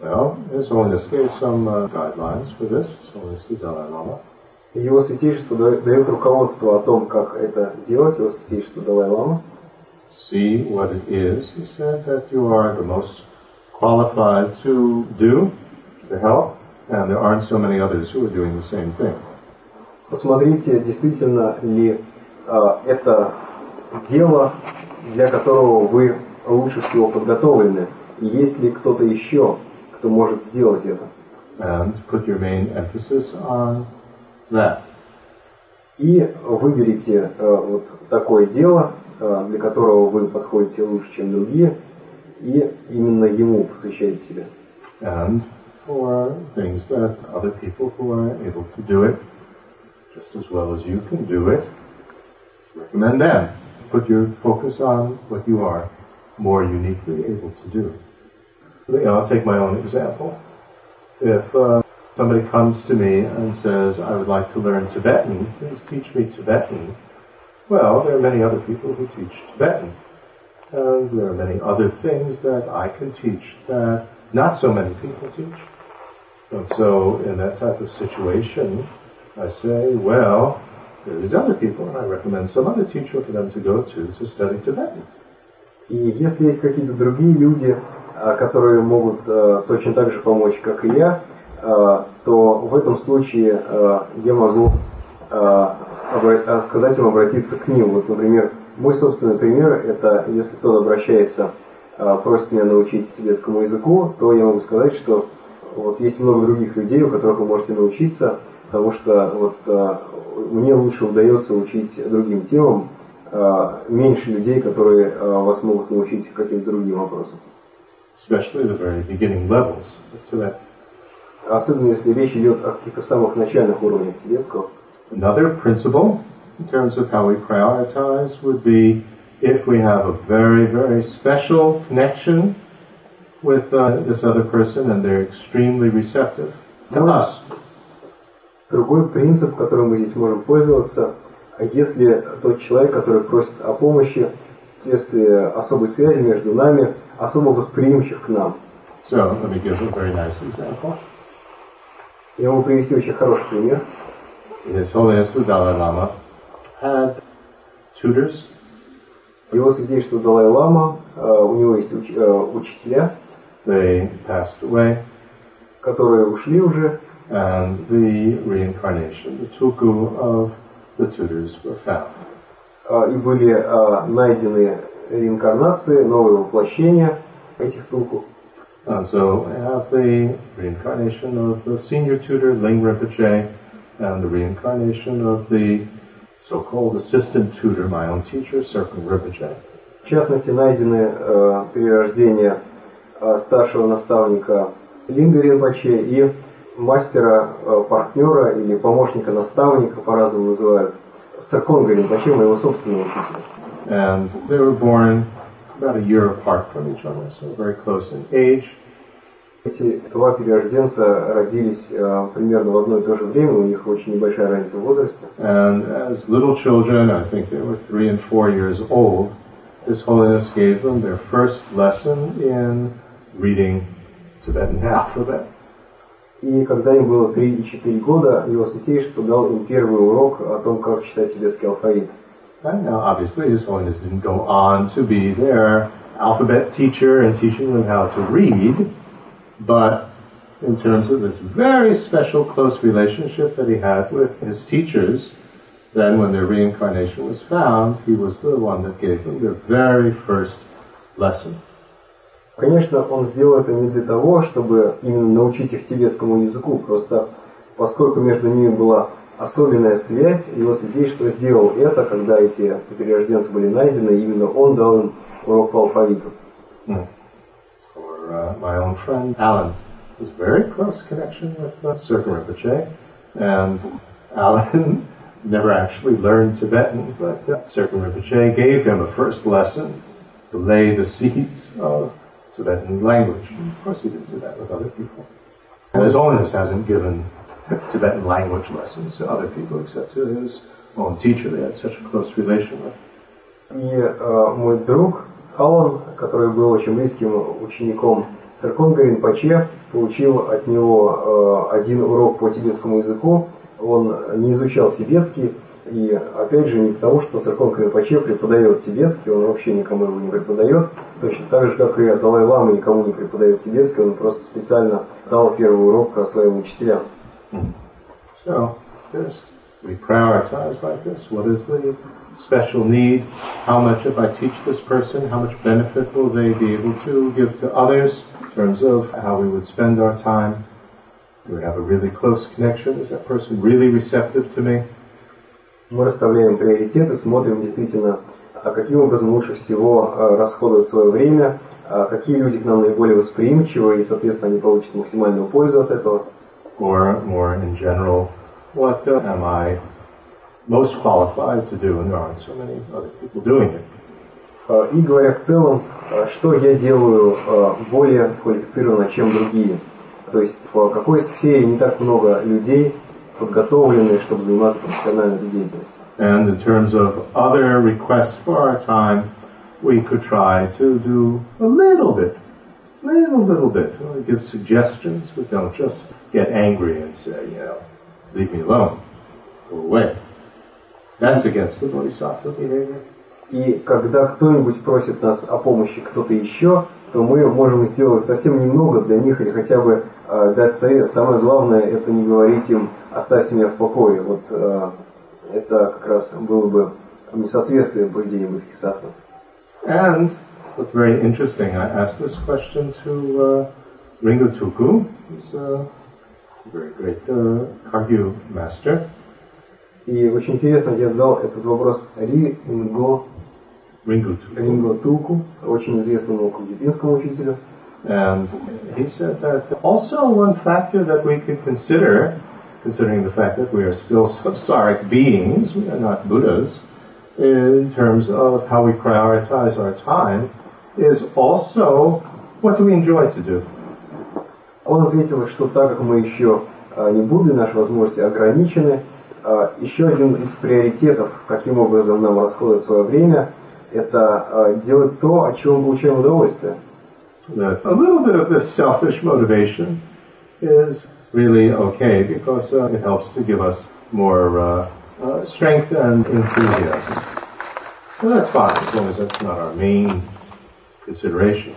Well, His Holiness gave some uh, guidelines for this. His Holiness the Dalai Lama. Его святейшество да- дает руководство о том, как это делать, его святейшество Далай-Лама. See what it is, he said, that you are the most qualified to do, to help, and there aren't so many others who are doing the same thing. Посмотрите, действительно ли а, это дело, для которого вы лучше всего подготовлены, и есть ли кто-то еще, кто может сделать это. And put your main emphasis on that. И выберите э, вот такое дело, э, для которого вы подходите лучше, чем другие, и именно ему посвящайте себя. and for things that other people who are able to do it just as well as you can do it, recommend them. Put your focus on what you are more uniquely able to do. You know, I'll take my own example. If uh, somebody comes to me and says, I would like to learn Tibetan, please teach me Tibetan. Well, there are many other people who teach Tibetan. And there are many other things that I can teach that not so many people teach. And so in that type of situation, I say, well, there are these other people, and I recommend some other teacher for them to go to to study Tibetan. И если есть какие-то другие люди, а, которые могут э, точно так же помочь, как и я, э, то в этом случае э, я могу э, э, сказать им обратиться к ним. Вот, например, мой собственный пример – это если кто-то обращается, э, просит меня научить тибетскому языку, то я могу сказать, что вот есть много других людей, у которых вы можете научиться, потому что вот э, мне лучше удается учить другим темам, э, меньше людей, которые вас могут научить каким-то другим вопросам. Особенно если речь идет о каких-то самых начальных уровнях тибетского. Another principle in terms of how we prioritize would be if we have a very, very special connection with uh, this other person and they're extremely receptive to us. Другой принцип, которым мы здесь можем пользоваться, а если тот человек, который просит о помощи, вследствие особой связи между нами, особо восприимчив к нам. So let me give a very nice example. Я могу привести очень хороший пример. His Holiness the Dalai Lama had tutors, Его святейшество Далай-Лама, э, у него есть уч- э, учителя, they passed away, которые ушли уже, and the reincarnation, the tulku of the tutors were found. э, и были э, найдены реинкарнации, новые воплощения этих тулку. And so I have the reincarnation of the senior tutor, Ling Rinpoche, and the reincarnation of the so-called assistant tutor, my own teacher, Serpent Rinpoche. В частности, найдены э, перерождения э, старшего наставника Линга Ринпоче и мастера, э, партнера или помощника наставника, по-разному называют, Сарконга Ринпоче, моего собственного учителя. And they were born about a year apart from each other, so very close in age. Эти два перерожденца родились э, примерно в одно и то же время, у них очень небольшая разница в возрасте. And as little children, I think they were three and four years old, His Holiness gave them their first lesson in reading Tibetan alphabet. И когда им было 3 и 4 года, его святейшество дал им первый урок о том, как читать тибетский алфавит. And now, obviously, His Holiness didn't go on to be their alphabet teacher and teaching them how to read, but in terms of this very special close relationship that he had with his teachers, then when their reincarnation was found, he was the one that gave them their very first lesson. Конечно, он сделал это не для того, чтобы именно научить их тибетскому языку, просто поскольку между ними была особенная связь, его святейшество сделал это, когда эти перерожденцы были найдены, именно он дал им урок по алфавиту. Hmm. Or uh, my own friend Alan was a very close connection with uh, Serpent Rinpoche, and Alan never actually learned Tibetan, but uh, Serpent Rinpoche gave him a first lesson to lay the seeds of Tibetan language. Of course, he didn't do that with other people. And His Holiness hasn't given Tibetan language lessons to other people except to his own teacher. They had such a close relation with. И э, мой друг Алан, который был очень близким учеником Сарконга Ринпоче, получил от него э, один урок по тибетскому языку. Он не изучал тибетский, и опять же не потому, что Сарконг Ринпоче преподает тибетский, он вообще никому его не преподает, точно так же, как и Далай Лама никому не преподает тибетский, он просто специально дал первый урок своим учителям. So, there's, we prioritize like this. What is the special need? How much, if I teach this person, how much benefit will they be able to give to others terms of how we would spend our time? Do we have a really close connection? Is that person really receptive to me? Мы расставляем приоритеты, смотрим действительно, а каким образом лучше всего э, расходовать свое время, а какие люди к нам наиболее восприимчивы, и, соответственно, они получат максимальную пользу от этого. Or more in general, what uh, am I most qualified to do? And there aren't so many other people doing it. Э, И говоря в целом, э, что я делаю э, более квалифицированно, чем другие. То есть в какой сфере не так много людей подготовлены, чтобы заниматься профессиональной деятельностью. And in terms of other requests for our time, we could try to do a little bit, little, little bit. We give suggestions, but don't just get angry and say, you know, leave me alone, go away. That's against the bodhisattva behavior. И когда кто-нибудь просит нас о помощи кто-то еще, то мы можем сделать совсем немного для них или хотя бы э, дать совет. Самое главное это не говорить им оставьте меня в покое. Вот э, это как раз было бы несоответствием поведения бодхисаттвы. And what's very interesting, I asked this question to uh, Ringo Tuku, who's a very great uh, Kagyu master. И очень интересно, я задал этот вопрос Ри Инго, Ringo Tuku. Ринго Туку, очень известному кагюбинскому учителю. And he said that also one factor that we could consider, considering the fact that we are still samsaric beings, we are not Buddhas, in terms of how we prioritize our time, is also what do we enjoy to do? Он ответил, что так как мы еще а, не Будды, наши возможности ограничены, а, еще один из приоритетов, каким образом нам расходовать свое время, это а, делать то, от чего мы получаем удовольствие. that a little bit of this selfish motivation is really okay because uh, it helps to give us more uh, uh, strength and enthusiasm. So that's fine as long as that's not our main consideration.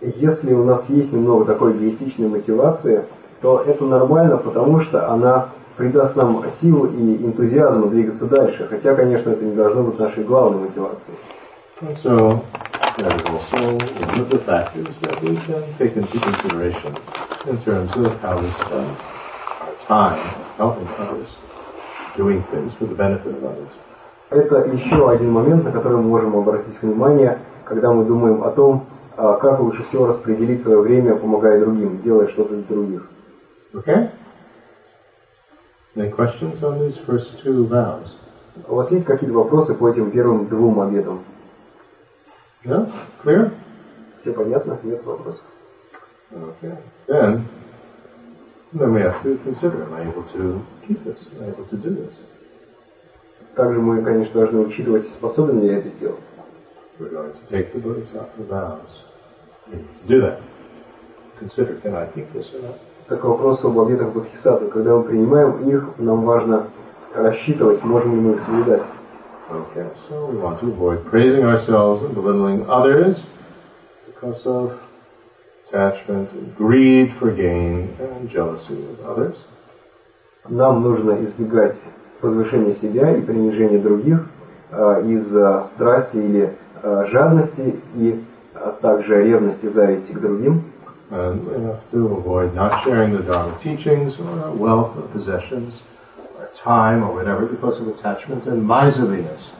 Если у нас есть немного такой эгоистичной мотивации, то это нормально, потому что она придаст нам силу и энтузиазм двигаться дальше. Хотя, конечно, это не должно быть нашей главной мотивацией. So that is also one of the factors that we can take into consideration in terms of how we spend our time helping others, doing things for the benefit of others. Это еще один момент, на который мы можем обратить внимание, когда мы думаем о том, а, как лучше всего распределить свое время, помогая другим, делая что-то для других. Okay? Any questions on these first two vows? У вас есть какие-то вопросы по этим первым двум обетам? No? Clear? Все понятно? Нет вопросов? Okay. Then, then we have to consider, am I able to keep this? Am I able to do this? Также мы, конечно, должны учитывать, способен ли я это сделать. We're going to take the Bodhisattva vows. Do that. Consider, can I keep this or not? Так вопрос об обетах Бодхисаттвы. Когда мы принимаем их, нам важно рассчитывать, можем ли мы их соблюдать. Okay, so we want to avoid praising ourselves and belittling others because of attachment and greed for gain and jealousy of others. Нам нужно избегать возвышения себя и принижения других а, из-за страсти или а, жадности и а также ревности, зависти к другим. And we have to avoid not sharing the Dharma teachings or our wealth or possessions or time or whatever because of attachment and miserliness.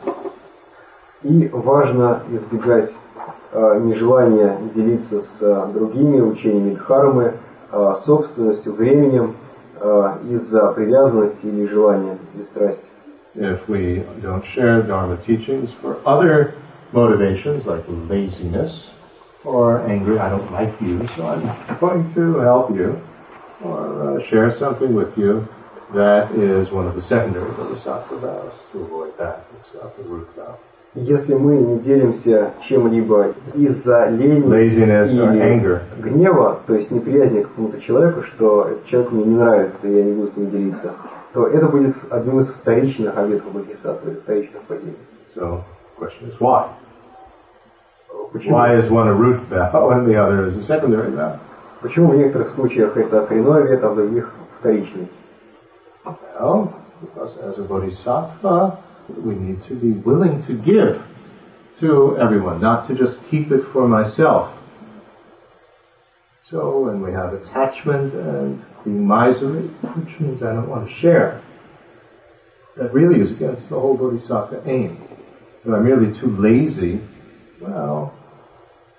И важно избегать э, нежелания делиться с э, другими учениями Дхармы, э, собственностью, временем э, из-за привязанности или желания или страсти. If we don't share Dharma teachings for other motivations like laziness or angry, I don't like you, so I'm going to help you, or uh, share something with you, that is one of the secondary bodhisattva vows. To avoid that, it's not the root vow. Если мы не делимся чем-либо из-за лени Laziness или anger. гнева, то есть неприязни к какому-то человеку, что человек мне не нравится, и я не буду с ним делиться, то это будет одним из вторичных обетов Бодхисаттвы, вторичных падений. So, question is why? Почему? Why is one a root vow and the other is a secondary vow? Почему в некоторых случаях это коренной обет, а в других вторичный? Well, because as a bodhisattva, we need to be willing to give to everyone, not to just keep it for myself. So when we have attachment and being miserly, which means I don't want to share, that really is against the whole bodhisattva aim. If I'm merely too lazy, well,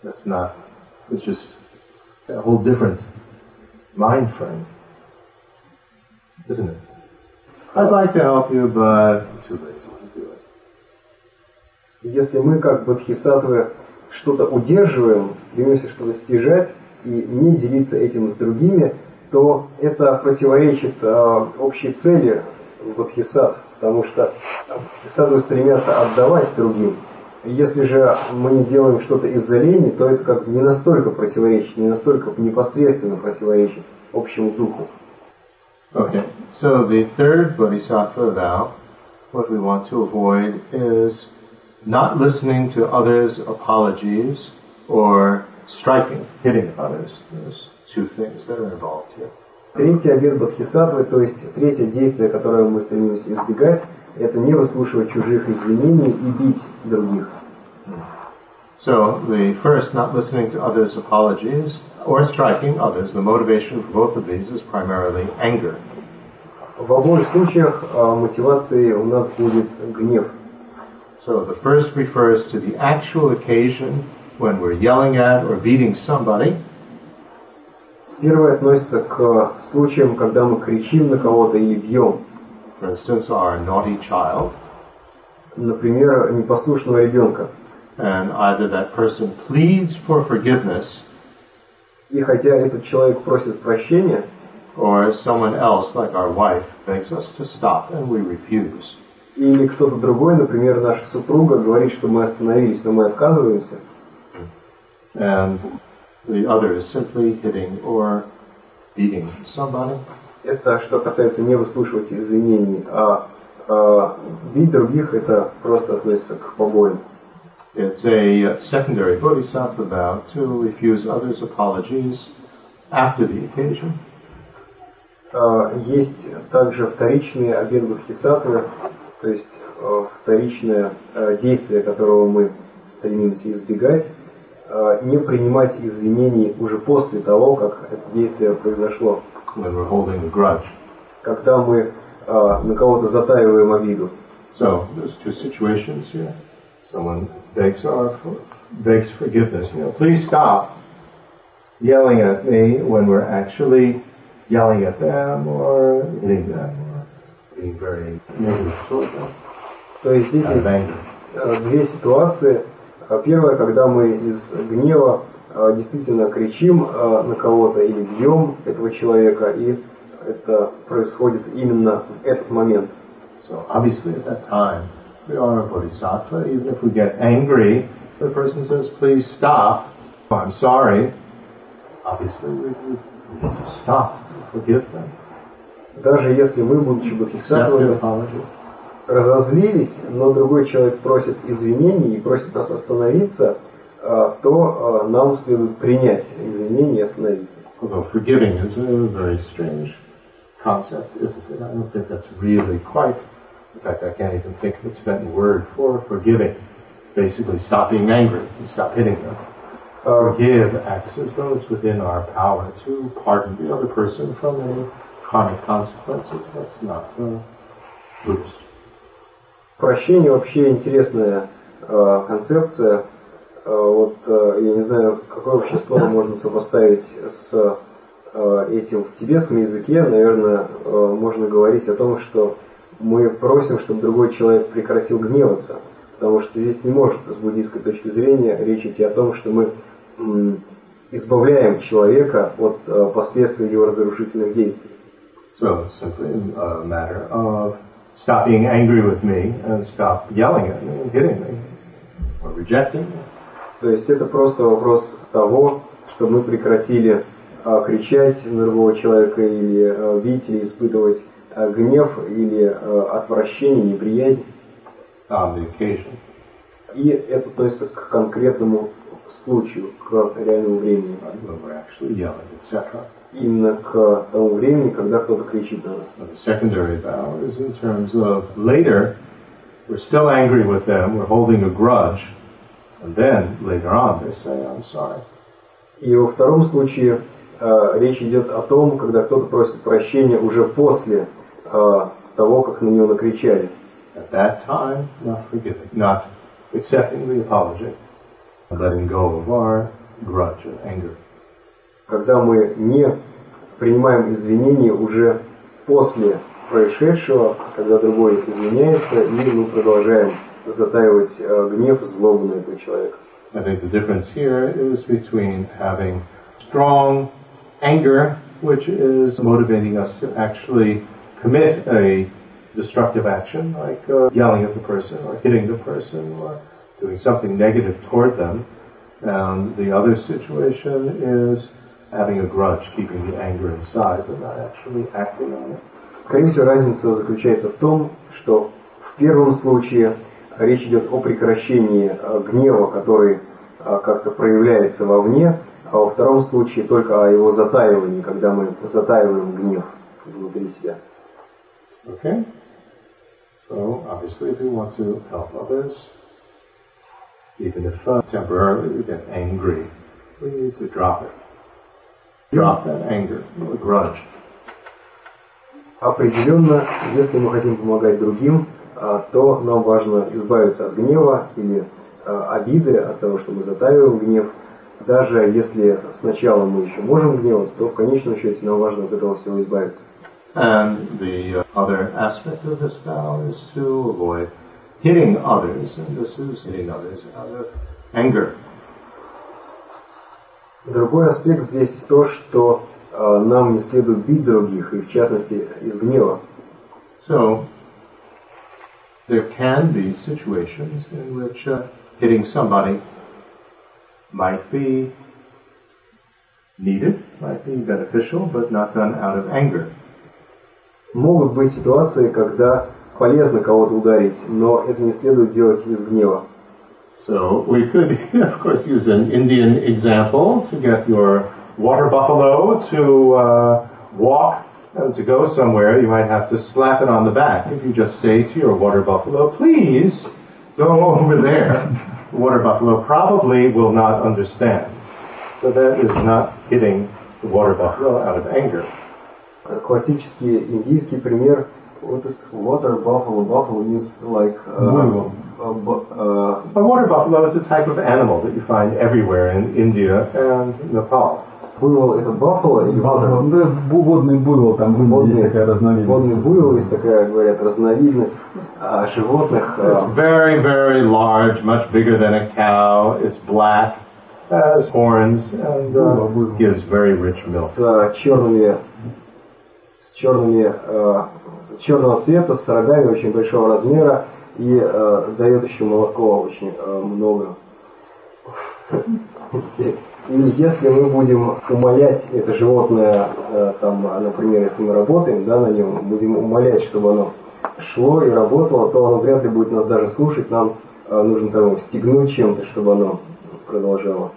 that's not, it's just a whole different mind frame, isn't it? I'd like to help you, but too lazy to do it. Если мы, как бодхисаттвы, что-то удерживаем, стремимся что-то стяжать и не делиться этим с другими, то это противоречит э, общей цели бодхисаттв, потому что бодхисаттвы стремятся отдавать другим. Если же мы не делаем что-то из-за лени, то это как не настолько противоречит, не настолько непосредственно противоречит общему духу. Okay, so the third bodhisattva vow, what we want to avoid is not listening to others' apologies or striking, hitting others. There's two things that are involved here. Третий обет бодхисаттвы, то есть третье действие, которое мы стремимся избегать, это не выслушивать чужих извинений и бить других. So the first, not listening to others' apologies or striking others, the motivation for both of these is primarily anger. В обоих случаях а, мотивацией у нас будет гнев. So the first refers to the actual occasion when we're yelling at or beating somebody, Первое относится к случаям, когда мы кричим на кого-то и бьем. for instance, our naughty child, Например, непослушного ребенка. and either that person pleads for forgiveness И хотя этот человек просит прощения, or someone else, like our wife, begs us to stop and we refuse. или кто-то другой, например, наша супруга, говорит, что мы остановились, но мы отказываемся, and the other is simply hitting or beating somebody. Это что касается не выслушивать извинений, а, а бить других это просто относится к побоям. It's a secondary bodhisattva vow to refuse others' apologies after the occasion. А, Есть также вторичные обет бодхисаттвы, то есть э, вторичное э, действие, которого мы стремимся избегать, не принимать извинений уже после того, как это действие произошло, when we're holding a grudge. когда мы э, на кого-то затаиваем обиду. So there's two situations here. Someone begs our begs forgiveness. You know, please stop yelling at me when we're actually yelling at them or hitting them or being very negative toward them То есть здесь out of есть anger. э, две ситуации. Э, Первая, когда мы из гнева э, действительно кричим э, на кого-то или бьем этого человека, и это происходит именно в этот момент. So obviously at that time we are a bodhisattva. Even if we get angry, the person says, "Please stop. I'm sorry." Obviously we, we we stop. Forgive them. Даже если мы, будучи бодхисаттвами, разозлились, но другой человек просит извинений и просит нас остановиться, э, то э, нам следует принять извинения и остановиться. Although forgiving is a very strange concept, isn't it? I don't think that's really quite. In fact, I can't even think of a Tibetan word for forgiving. Basically, stop being angry and stop hitting them. Э, Forgive acts as though it's within our power to pardon the other person from any karmic consequences. That's not uh, Buddhist. Прощение вообще интересная э, концепция. Э, вот э, я не знаю, какое вообще слово можно сопоставить с э, этим в тибетском языке. Наверное, можно говорить о том, что мы просим, чтобы другой человек прекратил гневаться. Потому что здесь не может с буддийской точки зрения речь идти о том, что мы избавляем человека от последствий его разрушительных действий. So simply a matter of stop being angry with me and stop yelling at me and hitting me or rejecting me. То есть это просто вопрос того, что мы прекратили а, кричать на другого человека или а, бить, или испытывать а, гнев, или а, отвращение, неприязнь. occasion. И это относится к конкретному случаю, к реальному времени. yelling, etc. Именно к тому времени, когда кто-то кричит на нас. The we're still angry with them, we're holding a grudge, and then later on they say, I'm sorry. И во втором случае а, речь идет о том, когда кто-то просит прощения уже после а, того, как на него накричали. At that time, not forgiving, not accepting the apology, letting go of our grudge or anger. когда мы не принимаем извинения уже после происшедшего, когда другой извиняется, и мы продолжаем затаивать э, гнев, злобу на этого человека. I think the difference here is between having strong anger, which is motivating us to actually commit a destructive action, like uh, yelling at the person or hitting the person or doing something negative toward them. And the other situation is having a grudge, keeping the anger inside, but not actually acting on it. Скорее всего, разница заключается в том, что в первом случае речь идет о прекращении э, гнева, который э, как-то проявляется вовне, а во втором случае только о его затаивании, когда мы затаиваем гнев внутри себя. Okay? So, obviously, if we want to help others, even if uh, temporarily we get angry, we need to drop it. Drop that anger, or grudge. Определенно, если мы хотим помогать другим, то нам важно избавиться от гнева или а, обиды, от того, что мы затаиваем гнев. Даже если сначала мы еще можем гневаться, то в конечном счете нам важно от этого всего избавиться. And the other aspect of this vow is to avoid hitting others, and this is hitting others out of anger. Другой аспект здесь то, что а, нам не следует бить других, и в частности из гнева. So, there can be situations in which uh, hitting somebody might be needed, might be beneficial, but not done out of anger. Могут быть ситуации, когда полезно кого-то ударить, но это не следует делать из гнева. So we could, of course, use an Indian example to get your water buffalo to uh, walk and to go somewhere. You might have to slap it on the back. If you just say to your water buffalo, please go over there, the water buffalo probably will not understand. So that is not hitting the water buffalo out of anger. Классический индийский пример what is water buffalo? Buffalo is like uh, a, uh, a water buffalo is a type of animal that you find everywhere in India and Nepal. Буйвол это баффало или Баффало, да, водный буйвол, там в Индии есть такая разновидность. Водный буйвол есть такая, говорят, разновидность а, животных. It's very, very large, much bigger than a cow. It's black, has horns, and uh, gives very rich milk. С черными, с черными, э, черного цвета, с рогами очень большого размера и э, дает еще молоко очень э, много. И если мы будем умолять это животное, э, там, например, если мы работаем да, на нем, будем умолять, чтобы оно шло и работало, то оно вряд ли будет нас даже слушать, нам э, нужно там стегнуть чем-то, чтобы оно продолжало.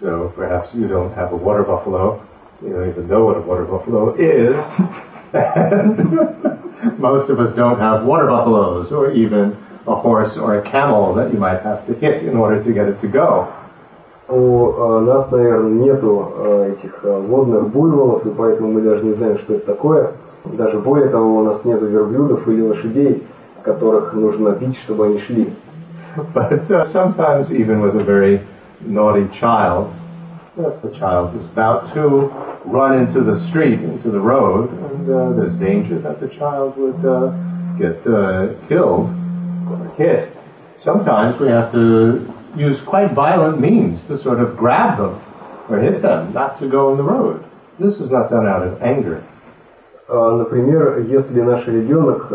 So perhaps you don't have a water buffalo, you don't even know what a water buffalo is. Most of us don't have water buffaloes or even a horse or a camel that you might have to hit in order to get it to go. У э, нас, наверное, нету э, этих э, водных буйволов, и поэтому мы даже не знаем, что это такое. Даже более того, у нас нету верблюдов или лошадей, которых нужно бить, чтобы они шли. But uh, sometimes even with a very naughty child, if the child is about to run into the street, into the road, and uh, there's danger that the child would uh, get uh, killed or hit. Sometimes we have to use quite violent means to sort of grab them or hit them, not to go in the road. This is not done out of anger. Например, если наш ребенок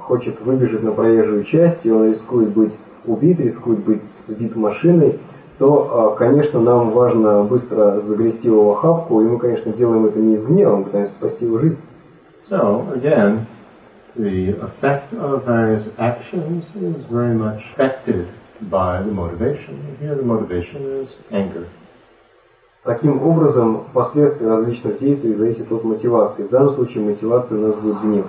хочет выбежать на проезжую часть, и он рискует быть убит, рискует быть сбит машиной, то, конечно, нам важно быстро загрести его в охапку, и мы, конечно, делаем это не из гнева, мы пытаемся спасти его жизнь. So, again, the effect of various actions is very much affected by the motivation. Here the motivation is anger. Таким образом, последствия различных действий зависят от мотивации. В данном случае мотивация у нас будет гнев.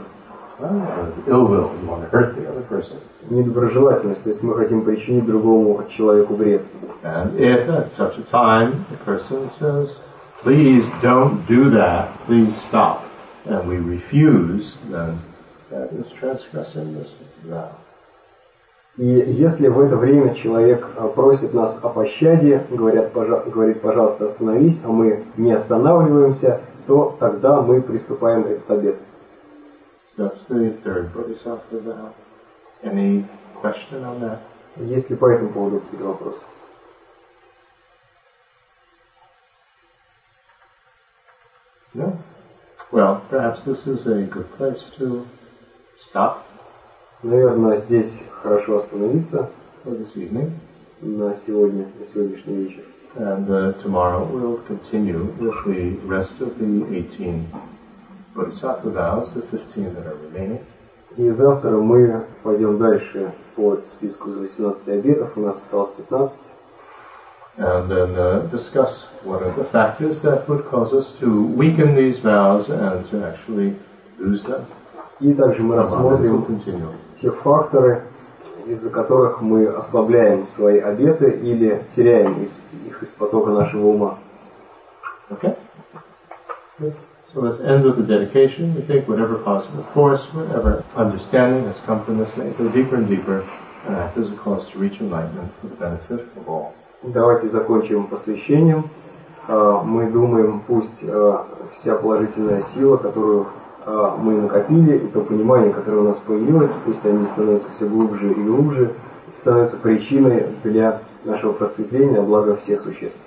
Ill will, you want to hurt the other person. Недоброжелательность, то есть мы хотим причинить другому человеку вред. And if at such a time the person says, please don't do that, please stop, and we refuse, then that is transgressing this vow. И если в это время человек просит нас о пощаде, говорят, пожа говорит, пожалуйста, остановись, а мы не останавливаемся, то тогда мы приступаем к that? Есть ли по этому поводу какие-то вопросы? No? Well, perhaps this is a good place to stop. Наверное, здесь хорошо остановиться for this evening. на сегодня, на сегодняшний вечер. And uh, tomorrow we'll continue with the rest of the 18 Bodhisattva vows, the 15 that are remaining. И завтра мы пойдем дальше по списку из 18 обетов, у нас осталось 15. And then uh, discuss what are the factors that would cause us to weaken these vows and to actually lose them. И также мы рассмотрим те факторы, из-за которых мы ослабляем свои обеты или теряем их из потока нашего ума. Okay? So let's end with the dedication. We think whatever possible force, whatever understanding has come from this may go deeper and deeper and act as a cause to reach enlightenment for the benefit of all. Давайте закончим посвящением. Мы думаем, пусть вся положительная сила, которую мы накопили, и то понимание, которое у нас появилось, пусть они становятся все глубже и глубже, становятся причиной для нашего просветления, блага всех существ.